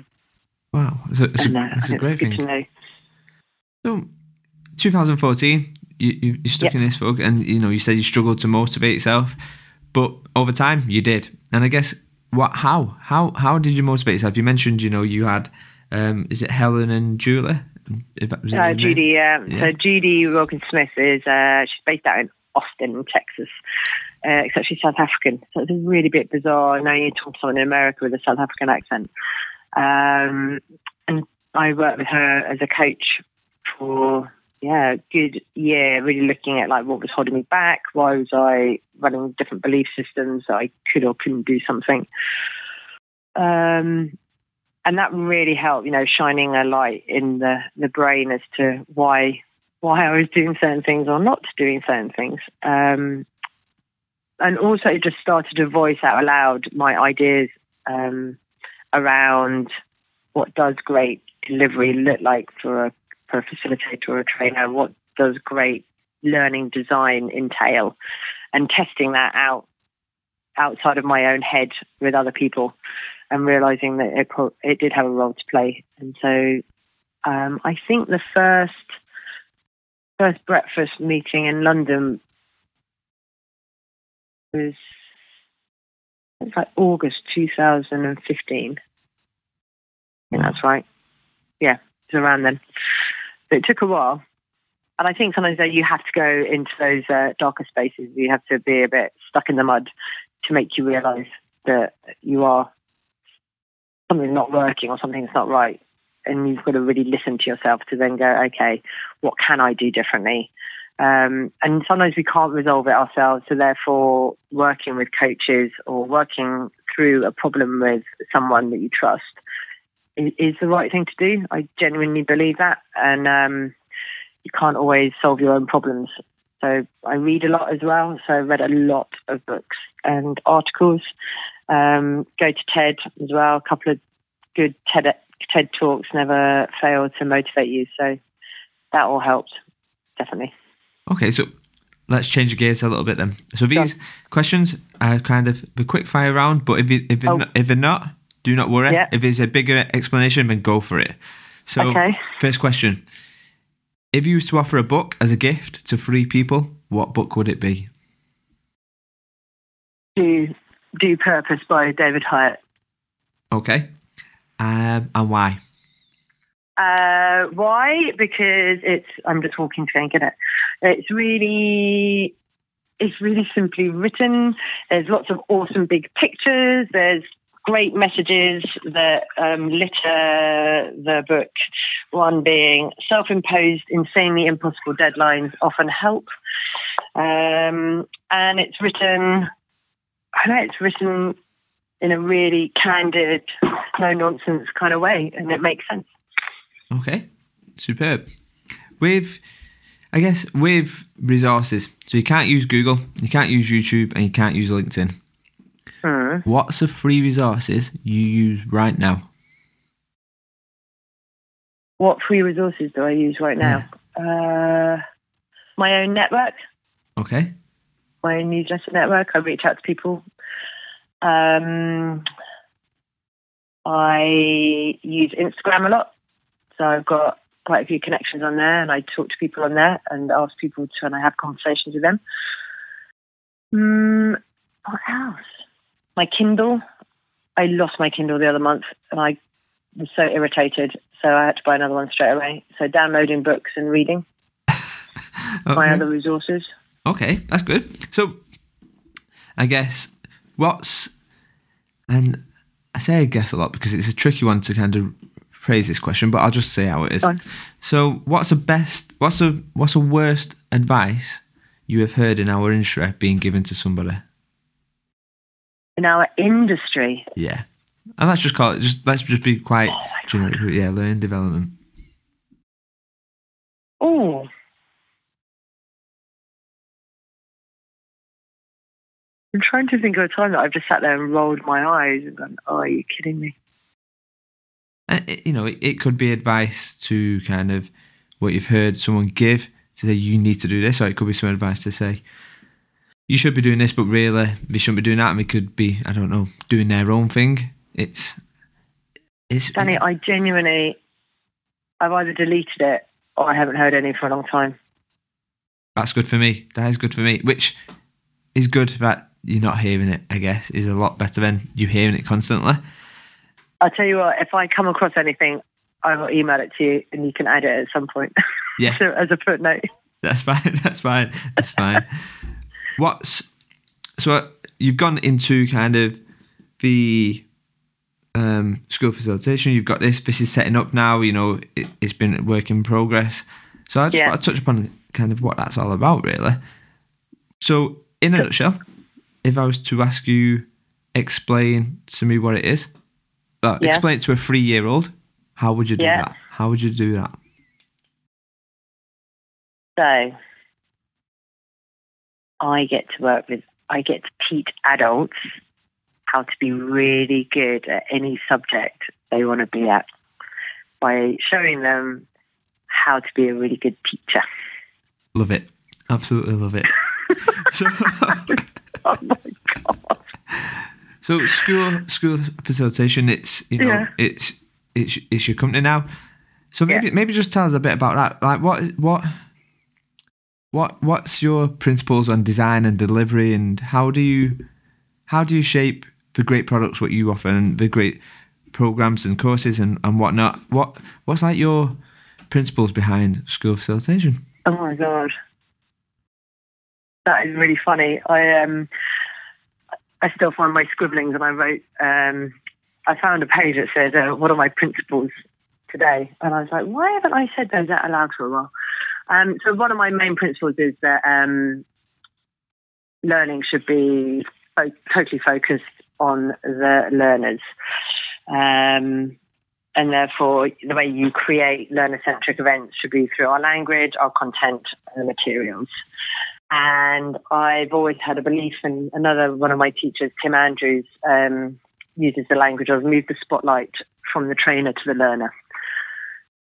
Speaker 1: Wow. It's a, it's a, uh, it's a great thing. so 2014 you, you stuck yep. in this fog, and you know you said you struggled to motivate yourself, but over time you did. And I guess what how how how did you motivate yourself? You mentioned you know you had um, is it Helen and Julie?
Speaker 2: Uh, Judy, yeah. So Judy Wilkins Smith is uh, she's based out in Austin, Texas. Uh, it's actually South African, so it's a really bit bizarre. Now you talk to someone in America with a South African accent. Um, and I worked with her as a coach for yeah, good year, really looking at like what was holding me back, why was I running different belief systems that I could or couldn't do something. Um, and that really helped, you know, shining a light in the, the brain as to why why I was doing certain things or not doing certain things. Um, and also just started to voice out aloud my ideas um, around what does great delivery look like for a for a facilitator or a trainer, what does great learning design entail, and testing that out outside of my own head with other people, and realizing that it it did have a role to play. And so, um, I think the first first breakfast meeting in London was it's like August 2015. I think that's right. Yeah, it's around then. But it took a while. And I think sometimes you have to go into those uh, darker spaces. You have to be a bit stuck in the mud to make you realize that you are something's not working or something's not right. And you've got to really listen to yourself to then go, okay, what can I do differently? Um, and sometimes we can't resolve it ourselves. So therefore, working with coaches or working through a problem with someone that you trust is the right thing to do. I genuinely believe that, and um, you can't always solve your own problems. So I read a lot as well. So I read a lot of books and articles. Um, go to TED as well. A couple of good TED TED talks never fail to motivate you. So that all helped definitely.
Speaker 1: Okay, so let's change gears a little bit then. So these questions are kind of the quick fire round, but if, you, if, oh. not, if they're not, do not worry. Yeah. If there's a bigger explanation, then go for it. So, okay. first question. If you was to offer a book as a gift to three people, what book would it be?
Speaker 2: Do Do Purpose by David Hieatt.
Speaker 1: Okay. Um, and why?
Speaker 2: Uh, why? Because it's. I'm just walking to go and get it. It's really. It's really simply written. There's lots of awesome big pictures. There's great messages that um, litter the book. One being self-imposed, insanely impossible deadlines often help, um, and it's written. I know it's written in a really candid, no nonsense kind of way, and it makes sense.
Speaker 1: Okay, superb. With, I guess, with resources, so you can't use Google, you can't use YouTube, and you can't use LinkedIn.
Speaker 2: Hmm.
Speaker 1: What's the free resources you use right now?
Speaker 2: What free resources do I use right now? Uh, my own network,
Speaker 1: Okay.
Speaker 2: my own newsletter network. I reach out to people. Um, I use Instagram a lot, so I've got quite a few connections on there, and I talk to people on there and ask people to, and I have conversations with them. Mm, what else? My Kindle. I lost my Kindle the other month, and I was so irritated, so I had to buy another one straight away. So downloading books and reading my other resources.
Speaker 1: Okay, that's good. So, I guess what's and I say I guess a lot because it's a tricky one to kind of phrase this question, but I'll just say how it is. So, what's the best? What's the what's the worst advice you have heard in our industry being given to somebody?
Speaker 2: In our industry,
Speaker 1: Yeah, and let's just call it. Just let's just be quite oh generic. Yeah, learning development.
Speaker 2: Oh. I'm trying to think of a time that I've just sat there and rolled my eyes and gone, oh, are you kidding me?
Speaker 1: And it, you know, it, it could be advice to kind of what you've heard someone give to say you need to do this, or it could be some advice to say you should be doing this, but really they shouldn't be doing that. And they could be, I don't know, doing their own thing. It's, it's,
Speaker 2: Danny,
Speaker 1: it's-
Speaker 2: I genuinely, I've either deleted it or I haven't heard any for a long time.
Speaker 1: that's good for me. That is good for me. Which is good that you're not hearing it. I guess is a lot better than you hearing it constantly.
Speaker 2: I'll tell you what, if I come across anything, I will email it to you and you can add it at some point
Speaker 1: Yeah.
Speaker 2: so, as a footnote.
Speaker 1: That's fine. That's fine. That's fine. What's so you've gone into kind of the um, school facilitation. You've got this. This is setting up now. You know, it, it's been a work in progress. So I just
Speaker 2: Yeah.
Speaker 1: want to touch upon kind of what that's all about, really. So, in a nutshell, if I was to ask you, explain to me what it is, uh,
Speaker 2: Yeah.
Speaker 1: explain it to a three-year-old, how would you do
Speaker 2: Yeah.
Speaker 1: that? How would you do that?
Speaker 2: So I get to work with, I get to teach adults how to be really good at any subject they want to be at by showing them how to be a really good teacher.
Speaker 1: Love it. Absolutely love it. so,
Speaker 2: Oh my God.
Speaker 1: so school school facilitation. It's you know
Speaker 2: Yeah.
Speaker 1: it's it's it's your company now. So maybe maybe just tell us a bit about that. Like what what what what's your principles on design and delivery, and how do you how do you shape the great products what you offer and the great programs and courses and and whatnot? What what's like your principles behind school facilitation?
Speaker 2: Oh my god, that is really funny. I um, I still find my scribblings, and I wrote. Um, I found a page that said, uh, "What are my principles today?" And I was like, "Why haven't I said those out aloud for a while?" Um, so one of my main principles is that um, learning should be fo- totally focused on the learners. Um, and therefore, the way you create learner centric events should be through our language, our content, and the materials. And I've always had a belief, and another one of my teachers, Tim Andrews, um, uses the language of move the spotlight from the trainer to the learner.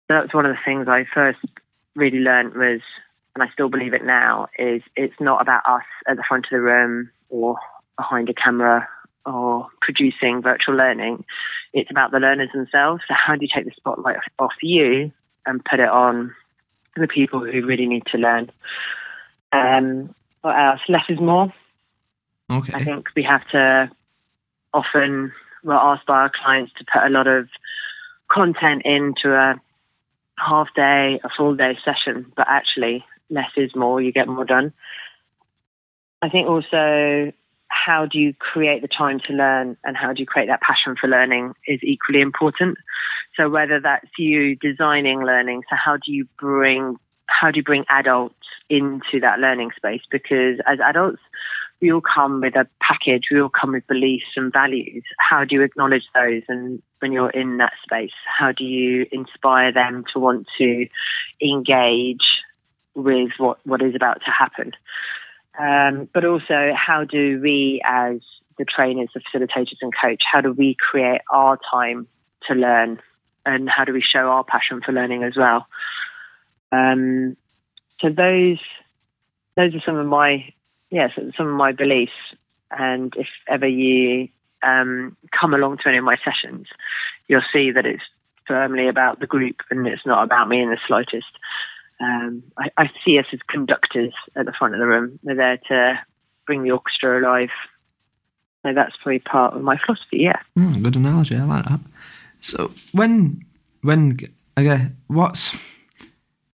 Speaker 2: That's one of the things I first really learned was, and I still believe it now, is it's not about us at the front of the room or behind a camera or producing virtual learning. It's about the learners themselves. So how do you take the spotlight off you and put it on the people who really need to learn? Um, what else? Less is more.
Speaker 1: Okay.
Speaker 2: I think we have to often we're asked by our clients to put a lot of content into a half day, a full day session, but actually less is more. You get more done. I think also how do you create the time to learn and how do you create that passion for learning is equally important. So whether that's you designing learning, so how do you bring how do you bring adults into that learning space? Because as adults, we all come with a package, we all come with beliefs and values. How do you acknowledge those? And when you're in that space, how do you inspire them to want to engage with what, what is about to happen? Um, but also, how do we, as the trainers, the facilitators, and coach, how do we create our time to learn, and how do we show our passion for learning as well? Um, so those those are some of my yes some of my beliefs. And if ever you um, come along to any of my sessions, you'll see that it's firmly about the group and it's not about me in the slightest. Um, I, I, see us as conductors at the front of the room. We're there to bring the orchestra alive. So that's probably part of my philosophy. Yeah.
Speaker 1: Mm, good analogy. I like that. So when when okay, what's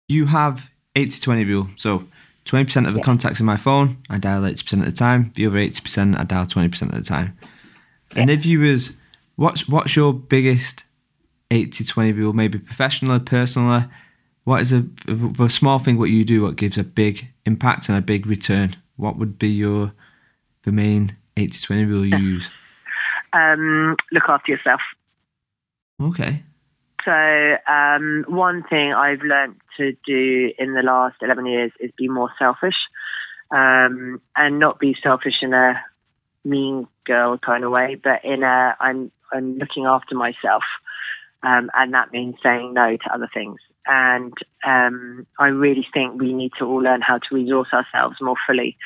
Speaker 1: you have 80-20 rule. So 20% of the yeah. contacts in my phone, I dial 80% of the time. The other 80%, I dial 20% of the time. Yeah. And if you was, what's what's your biggest 80-20 rule? Maybe professionally, personally. What is a, a, a small thing what you do what gives a big impact and a big return? What would be your the main 80-20 rule you use?
Speaker 2: Um, look after yourself.
Speaker 1: Okay.
Speaker 2: So, um, one thing I've learned to do in the last 11 years is be more selfish um, and not be selfish in a mean girl kind of way, but in a I'm, I'm looking after myself. Um, and that means saying no to other things. And um, I really think we need to all learn how to resource ourselves more fully.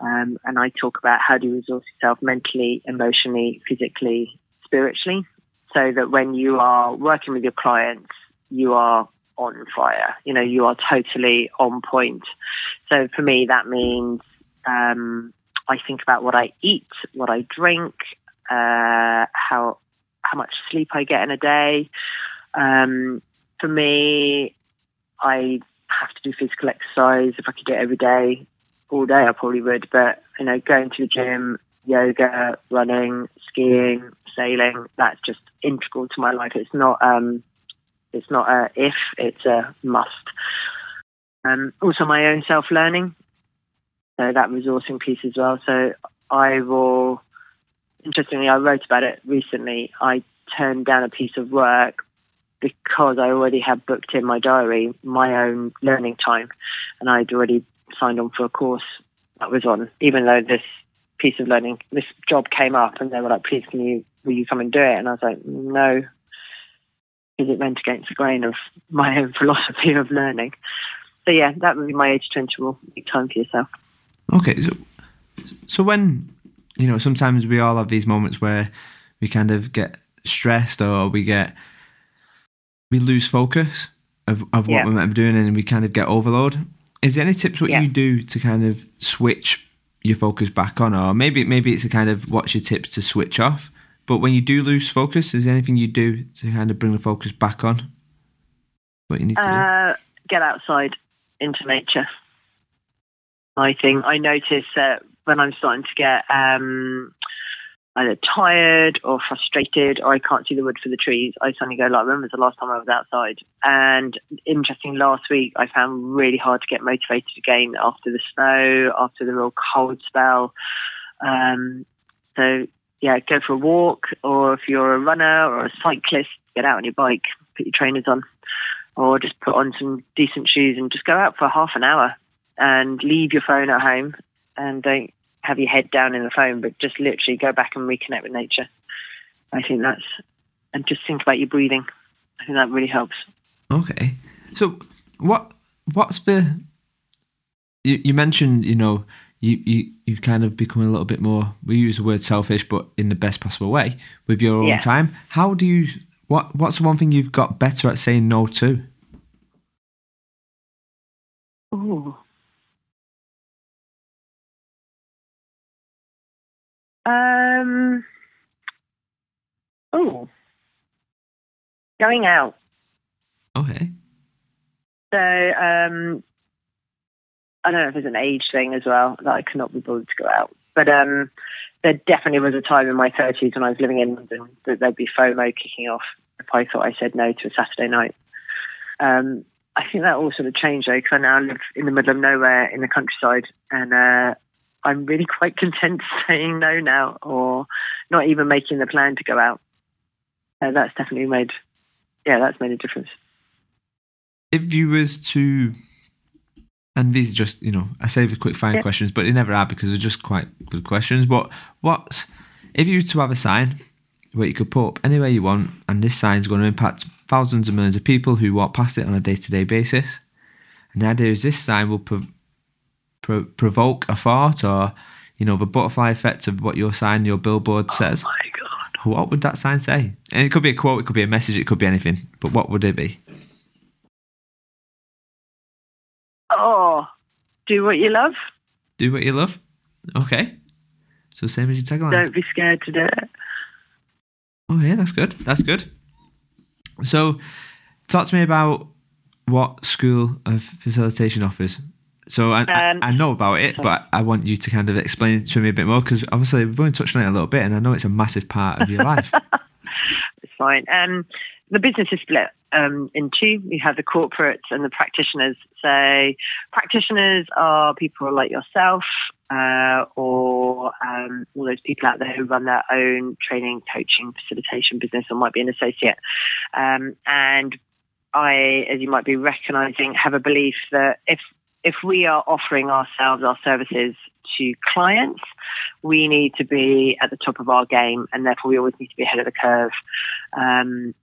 Speaker 2: Um, and I talk about how do you resource yourself mentally, emotionally, physically, spiritually so that when you are working with your clients, you are on fire. You know, you are totally on point. So for me, that means um, I think about what I eat, what I drink, uh, how how much sleep I get in a day. Um, for me, I have to do physical exercise. If I could do it every day, all day, I probably would. But you know, going to the gym, yoga, running, skiing, sailing. That's just integral to my life. It's not um, it's not a if, it's a must. Um, also, my own self learning, so that resourcing piece as well. So I will. Interestingly, I wrote about it recently. I turned down a piece of work because I already had booked in my diary my own learning time, and I'd already signed on for a course that was on, even though this piece of learning, this job came up, and they were like, "Please, can you will you come and do it?" And I was like, "No," because it went against the grain of my own philosophy of learning. So yeah, that would be my age twenty rule. Make time for yourself.
Speaker 1: Okay, so so when you know, sometimes we all have these moments where we kind of get stressed or we get we lose focus of, of what yeah. we're meant to be doing and we kind of get overload. Is there any tips what yeah. you do to kind of switch your focus back on, or maybe maybe it's a kind of what's your tips to switch off. But when you do lose focus, is there anything you do to kind of bring the focus back on? What you need to
Speaker 2: uh, do? Get outside into nature. I think I notice that when I'm starting to get um, either tired or frustrated or I can't see the wood for the trees, I suddenly go like, was the last time I was outside? And interesting, last week I found really hard to get motivated again after the snow, after the real cold spell. Um, so yeah, go for a walk or if you're a runner or a cyclist, get out on your bike, put your trainers on or just put on some decent shoes and just go out for half an hour and leave your phone at home and don't have your head down in the phone, but just literally go back and reconnect with nature. I think that's, and just think about your breathing. I think that really helps.
Speaker 1: Okay. So, what what's the, you, you mentioned, you know, you, you, you've kind of become a little bit more, we use the word selfish, but in the best possible way with your own yeah. time. How do you, what what's the one thing you've got better at saying no to?
Speaker 2: Ooh. Um. Oh. Going out.
Speaker 1: Okay.
Speaker 2: So um, I don't know if it's an age thing as well that I cannot be bothered to go out. But um, there definitely was a time in my 30s when I was living in London that there'd be FOMO kicking off if I thought I said no to a Saturday night. Um, I think that all sort of changed though, because I now live in the middle of nowhere in the countryside, and uh, I'm really quite content saying no now, or not even making the plan to go out. Uh, that's definitely made, yeah, that's made a difference.
Speaker 1: If you was to, and these are just you know, I save the quick fire yeah. questions, but they never are because they're just quite good questions. But what's if you were to have a sign where you could put up anywhere you want, and this sign's going to impact thousands of millions of people who walk past it on a day to day basis. And the idea is this sign will pro- pro- provoke a thought or, you know, the butterfly effect of what your sign, your billboard oh says.
Speaker 2: Oh my God.
Speaker 1: What would that sign say? And it could be a quote, it could be a message, it could be anything. But what would it be?
Speaker 2: Oh, do what you love.
Speaker 1: Do what you love? Okay. So same as your tagline.
Speaker 2: Don't be scared to do it.
Speaker 1: Oh yeah, that's good. That's good. So, talk to me about what School of Facilitation offers. So I, um, I, I, know about it, but I want you to kind of explain it to me a bit more because obviously we've only touched on it a little bit, and I know it's a massive part of your life.
Speaker 2: it's fine. Um, the business is split um, in two. We have the corporates and the practitioners. So practitioners are people like yourself uh, or um, all those people out there who run their own training, coaching, facilitation business or might be an associate. Um, and I, as you might be recognizing, have a belief that if if we are offering ourselves, our services to clients, we need to be at the top of our game, and therefore we always need to be ahead of the curve. Um,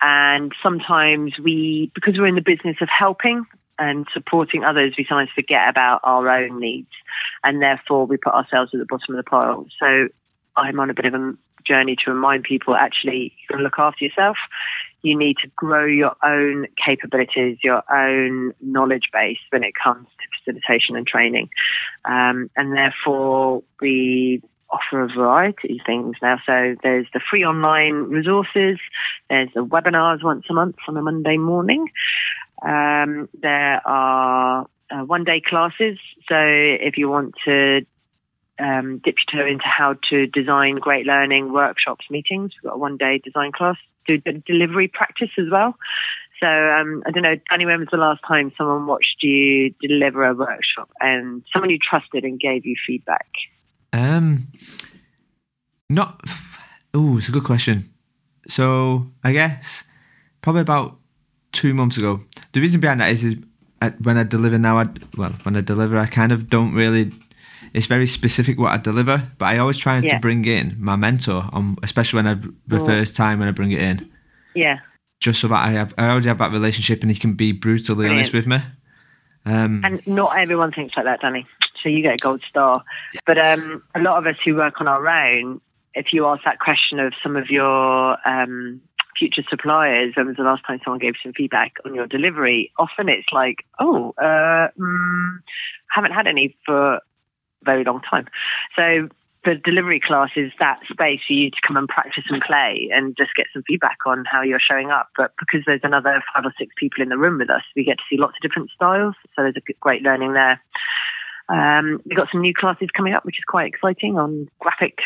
Speaker 2: and sometimes we, because we're in the business of helping and supporting others, we sometimes forget about our own needs. And therefore, we put ourselves at the bottom of the pile. So I'm on a bit of a journey to remind people actually, you can look after yourself. You need to grow your own capabilities, your own knowledge base when it comes to facilitation and training. Um, and therefore, we offer a variety of things now. So there's the free online resources, there's the webinars once a month on a Monday morning. Um, there are uh, one day classes. So if you want to um, dip your toe into how to design great learning workshops, meetings, we've got a one day design class, do delivery practice as well. So um, I don't know, Danny, when was the last time someone watched you deliver a workshop and someone you trusted and gave you feedback?
Speaker 1: Um, not. Oh, it's a good question. So I guess probably about two months ago. The reason behind that is, is when I deliver now, I well, when I deliver, I kind of don't really. It's very specific what I deliver, but I always try yeah. to bring in my mentor, on, especially when I the oh. first time when I bring it in.
Speaker 2: Yeah.
Speaker 1: Just so that I have, I already have that relationship, and he can be brutally Brilliant. honest with me.
Speaker 2: Um, and not everyone thinks like that, Danny so you get a gold star. Yes. But um, a lot of us who work on our own, if you ask that question of some of your um, future suppliers, when was the last time someone gave some feedback on your delivery? Often it's like, oh, uh, mm, haven't had any for a very long time. So the delivery class is that space for you to come and practice and play and just get some feedback on how you're showing up. But because there's another five or six people in the room with us, we get to see lots of different styles. So there's a great learning there. Um, we've got some new classes coming up, which is quite exciting on graphic.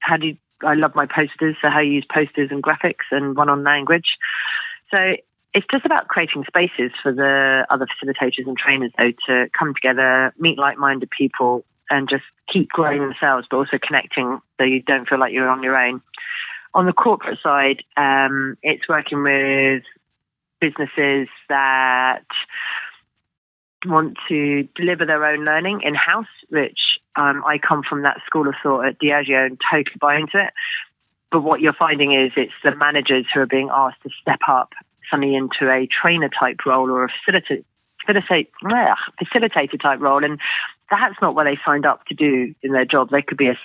Speaker 2: How do you, I love my posters, so how you use posters and graphics, and one on language. So it's just about creating spaces for the other facilitators and trainers, though, to come together, meet like-minded people, and just keep growing themselves, but also connecting, so you don't feel like you're on your own. On the corporate side, um, it's working with businesses that want to deliver their own learning in house, which um, I come from that school of thought at Diageo and totally buy into it. But what you're finding is it's the managers who are being asked to step up suddenly into a trainer type role or a facilitator, facilitator type role. And that's not what they signed up to do in their job. They could be a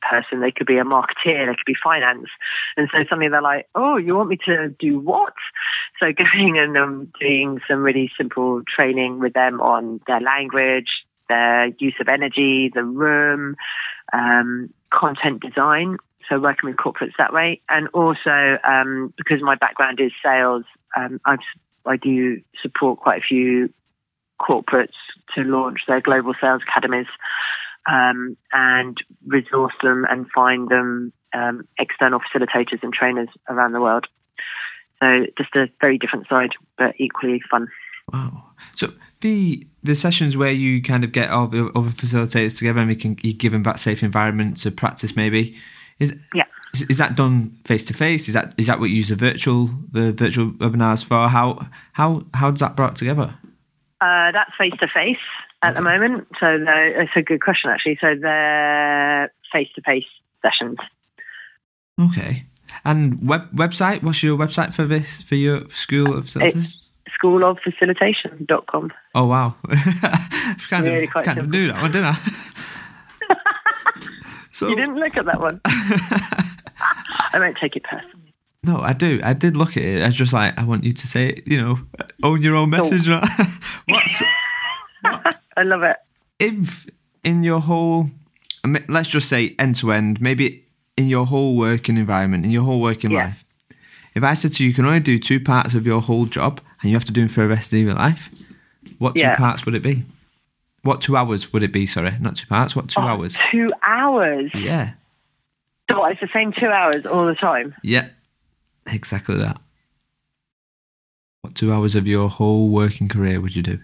Speaker 2: salesperson, they could be a marketeer, they could be finance. And so suddenly they're like, oh, you want me to do what? So going and um, doing some really simple training with them on their language, their use of energy, the room, um, content design. So working with corporates that way. And also um, because my background is sales, um, I do support quite a few corporates to launch their global sales academies um, and resource them and find them um, external facilitators and trainers around the world. So just a very different side, but equally fun.
Speaker 1: Wow. So the the sessions where you kind of get all the other facilitators together and we can you give them that safe environment to practice maybe is
Speaker 2: yeah
Speaker 1: is, is that done face to face? Is that is that what you use the virtual the virtual webinars for? How how how does that brought together?
Speaker 2: Uh, that's face to face at the moment. So it's a good question actually. So they're face to face sessions.
Speaker 1: Okay. And web website? What's your website for this for your school of facilitation?
Speaker 2: Schooloffacilitation.com.
Speaker 1: Oh wow! kind really of kind of knew that one, didn't I?
Speaker 2: so, you didn't look at that one. I won't take it personally.
Speaker 1: No, I do. I did look at it. I was just like, I want you to say it, you know, own your own message. Cool. What's
Speaker 2: what, I love it.
Speaker 1: If in your whole, let's just say end to end, maybe in your whole working environment, in your whole working yeah. life, if I said to you, you can only do two parts of your whole job and you have to do them for the rest of your life, what two yeah. parts would it be? What two hours would it be? Sorry, not two parts. What two
Speaker 2: oh,
Speaker 1: hours?
Speaker 2: Two hours.
Speaker 1: Yeah.
Speaker 2: So what, it's the same two hours all the time.
Speaker 1: Yeah, exactly that. What two hours of your whole working career would you do?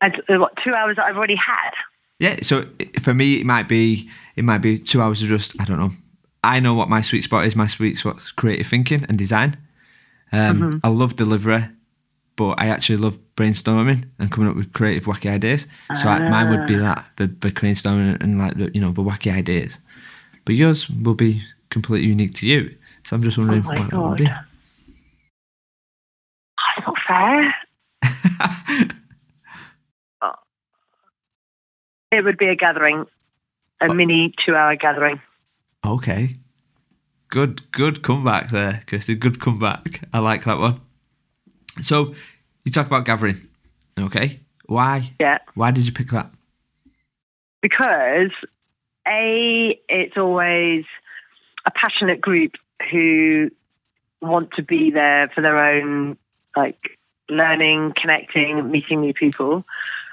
Speaker 2: Uh, what two hours that I've already had?
Speaker 1: Yeah. So for me, it might be it might be two hours of just I don't know. I know what my sweet spot is. My sweet spot's creative thinking and design. Um, mm-hmm. I love delivery but I actually love brainstorming and coming up with creative, wacky ideas. So I, mine would be that the, the brainstorming and like the, you know the wacky ideas. But yours will be completely unique to you. So I'm just wondering
Speaker 2: oh what God. that would be. That's not fair. oh. It would be a gathering, a oh. mini two-hour gathering.
Speaker 1: Okay. Good, good comeback there, Kirsty. Good comeback. I like that one. So you talk about gathering, okay? Why?
Speaker 2: Yeah.
Speaker 1: Why did you pick that?
Speaker 2: Because a it's always a passionate group who want to be there for their own like learning, connecting, meeting new people,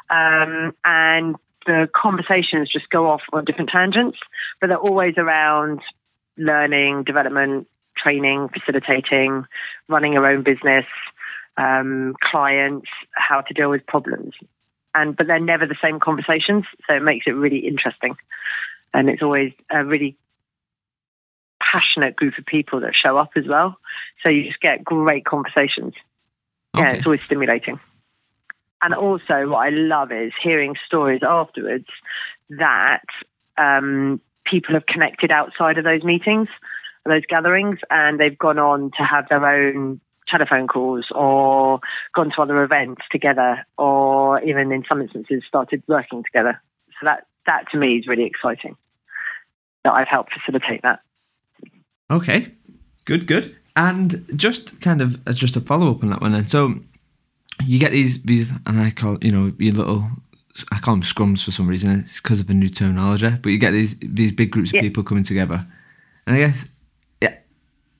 Speaker 2: um, and the conversations just go off on different tangents, but they're always around learning, development, training, facilitating, running your own business, um, clients, how to deal with problems. And but they're never the same conversations, so it makes it really interesting. And it's always a really passionate group of people that show up as well. So you just get great conversations. Okay. Yeah, it's always stimulating. And also, what I love is hearing stories afterwards that um, people have connected outside of those meetings, those gatherings, and they've gone on to have their own telephone calls or gone to other events together or even in some instances started working together. So that, that to me is really exciting that I've helped facilitate that.
Speaker 1: Okay, good, good. And just kind of as just a follow up on that one, and so you get these these, and I call you know your little I call them scrums for some reason. It's because of a new terminology, but you get these these big groups of yeah. people coming together, and I guess yeah,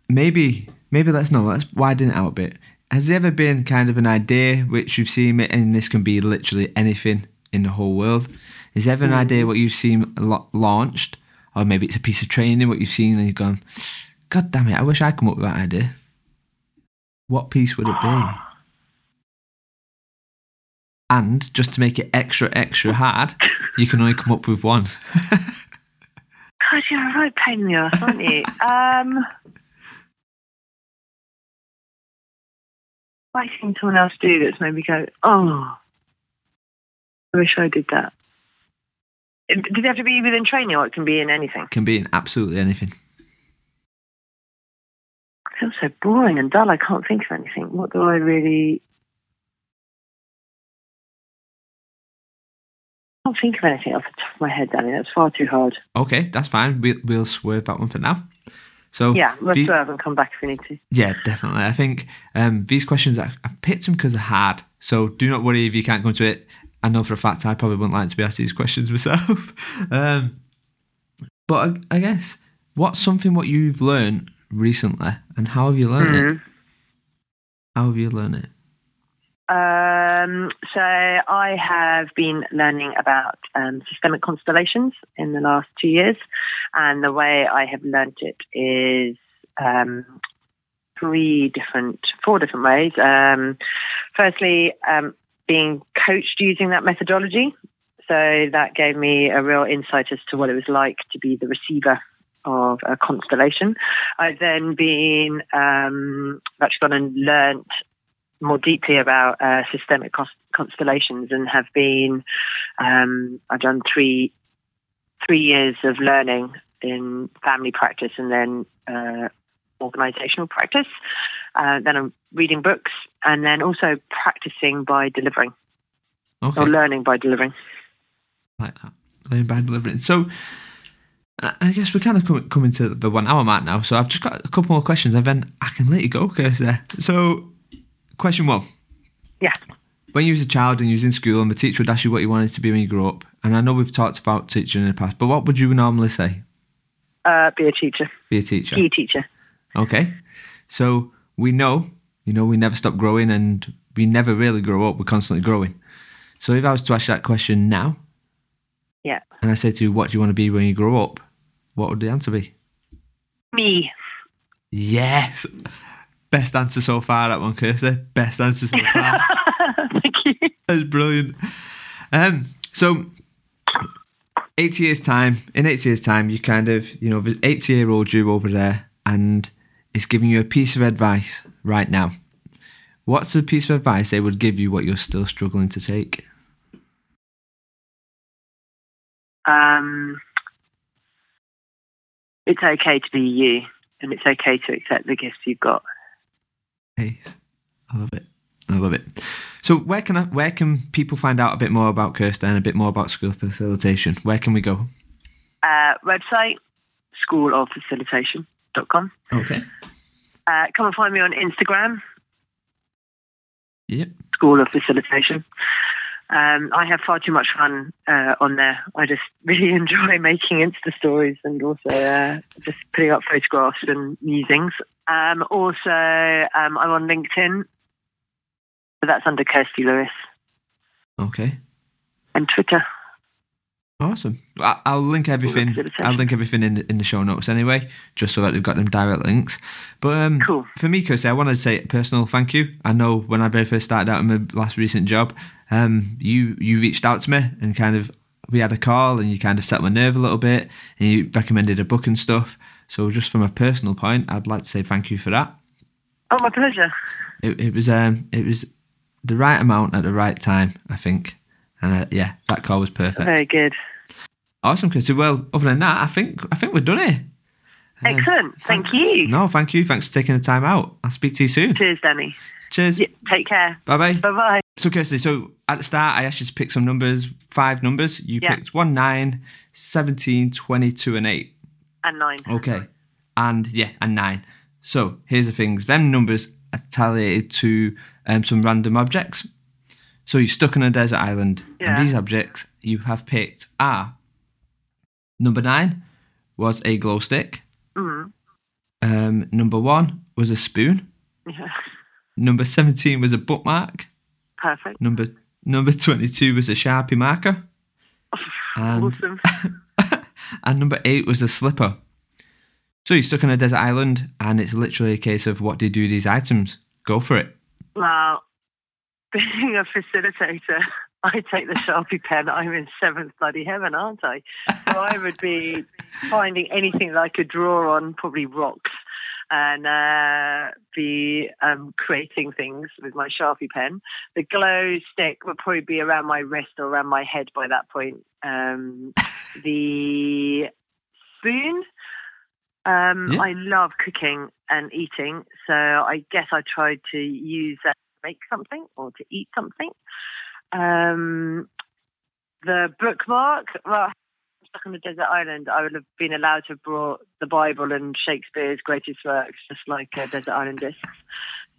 Speaker 1: maybe maybe let's know, let's widen it out a bit. Has there ever been kind of an idea which you've seen, and this can be literally anything in the whole world? Is there ever an idea mm. what you've seen launched, or maybe it's a piece of training what you've seen and you've gone, God damn it, I wish I'd come up with that idea. What piece would it be? And just to make it extra, extra hard, you can only come up with one.
Speaker 2: God, you're a right pain in the ass, aren't you? um, I seen someone else do that's made me go, oh, I wish I did that. Does it have to be within training or it can be in anything?
Speaker 1: Can be in absolutely anything.
Speaker 2: I feel so boring and dull. I can't think of anything. What do I really. Can't think of anything off the top of my head, Danny. That's far too hard.
Speaker 1: Okay, that's fine. We'll, we'll swerve that one for now. So
Speaker 2: yeah, let's the, have them come back if we need to.
Speaker 1: Yeah, definitely. I think um, these questions I've picked them because they're hard. So do not worry if you can't come to it. I know for a fact I probably wouldn't like to be asked these questions myself. um, but I, I, guess what's something what you've learned recently, and how have you learned mm-hmm. it? How have you learned it?
Speaker 2: Um, so I have been learning about um, systemic constellations in the last two years, and the way I have learnt it is um, three different, four different ways. Um, firstly, um, being coached using that methodology. So that gave me a real insight as to what it was like to be the receiver of a constellation. I've then been um, actually gone and learnt more deeply about uh, systemic constellations and have been um, I've done three three years of learning in family practice and then uh, organizational practice. Uh, then I'm reading books and then also practicing by delivering
Speaker 1: okay.
Speaker 2: or learning by delivering.
Speaker 1: Like that, learning by delivering. So. I guess we're kind of coming to the one hour mark now, so I've just got a couple more questions, and then I can let you go, Kirsty. So, Question one.
Speaker 2: Yeah.
Speaker 1: When you was a child and you was in school and the teacher would ask you what you wanted to be when you grew up, and I know we've talked about teaching in the past, but what would you normally say?
Speaker 2: Uh, be a teacher.
Speaker 1: Be a teacher.
Speaker 2: Be a teacher.
Speaker 1: Okay. So we know, you know, we never stop growing and we never really grow up. We're constantly growing. So if I was to ask you that question now,
Speaker 2: yeah,
Speaker 1: and I say to you, what do you want to be when you grow up? What would the answer be?
Speaker 2: Me.
Speaker 1: Yes. Best answer so far, that one, Kirsty. Best answer so far.
Speaker 2: Thank you.
Speaker 1: That's brilliant. Um, so, eight years' time, in eight years' time, you kind of, you know, there's 80 year old you over there, and it's giving you a piece of advice right now. What's the piece of advice they would give you what you're still struggling to take?
Speaker 2: Um, it's okay to be you, and it's okay to accept the gifts you've got.
Speaker 1: Hey, I love it. I love it. So where can I, where can people find out a bit more about Kirsten and a bit more about school facilitation? Where can we go?
Speaker 2: Uh, website schooloffacilitation.com.
Speaker 1: Okay.
Speaker 2: Uh, come and find me on Instagram.
Speaker 1: Yep.
Speaker 2: School of Facilitation. Um, I have far too much fun uh, on there. I just really enjoy making Insta stories and also uh, just putting up photographs and musings. Um, also, um, I'm on LinkedIn, but that's under Kirsty Lewis.
Speaker 1: Okay.
Speaker 2: And Twitter.
Speaker 1: Awesome. I'll link everything. I'll link everything in the, in the show notes anyway, just so that we've got them direct links. But um,
Speaker 2: cool.
Speaker 1: for me, Kirsty, I want to say a personal thank you. I know when I very first started out in my last recent job, um, you you reached out to me and kind of we had a call and you kind of set my nerve a little bit and you recommended a book and stuff. So just from a personal point, I'd like to say thank you for that.
Speaker 2: Oh, my pleasure.
Speaker 1: It, it was um it was the right amount at the right time, I think, and uh, yeah, that call was perfect.
Speaker 2: Very good.
Speaker 1: Awesome, Kirsty. Well, other than that, I think I think we're done here.
Speaker 2: Um, Excellent. thank, thank, you.
Speaker 1: No, thank you. Thanks for taking the time out. I'll speak to you soon.
Speaker 2: Cheers, Danny.
Speaker 1: Cheers.
Speaker 2: Yeah, take care.
Speaker 1: Bye bye.
Speaker 2: Bye bye.
Speaker 1: So, Kirsty, so at the start, I asked you to pick some numbers, five numbers. You yeah. picked 1, 9, 17, 22, and 8.
Speaker 2: And 9.
Speaker 1: Okay. And yeah, and 9. So, here's the things them numbers are tallied to um, some random objects. So, you're stuck on a desert island,
Speaker 2: yeah.
Speaker 1: and these objects you have picked are number 9 was a glow stick.
Speaker 2: Mm.
Speaker 1: Um, number 1 was a spoon.
Speaker 2: Yeah.
Speaker 1: Number 17 was a bookmark.
Speaker 2: Perfect.
Speaker 1: Number number 22 was a Sharpie marker.
Speaker 2: and, awesome.
Speaker 1: and number 8 was a slipper. So you're stuck on a desert island and it's literally a case of what do you do with these items? Go for it.
Speaker 2: Well, being a facilitator, I take the Sharpie pen. I'm in seventh bloody heaven, aren't I? So I would be finding anything that I could draw on, probably rocks, and uh, be um, creating things with my Sharpie pen. The glow stick would probably be around my wrist or around my head by that point. Um, the spoon. Um, yeah. I love cooking and eating, so I guess I tried to use that to make something or to eat something. Um, the bookmark, well, stuck on a desert island, I would have been allowed to have brought the Bible and Shakespeare's greatest works, just like uh, desert island discs.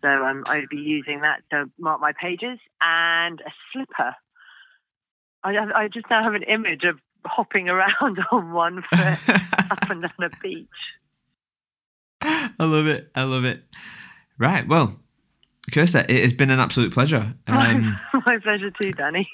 Speaker 2: So um, I would be using that to mark my pages and a slipper. I, I just now have an image of hopping around on one foot up and down a beach.
Speaker 1: I love it. I love it. Right. Well, Kirsty, it has been an absolute pleasure.
Speaker 2: Um, My pleasure too, Danny.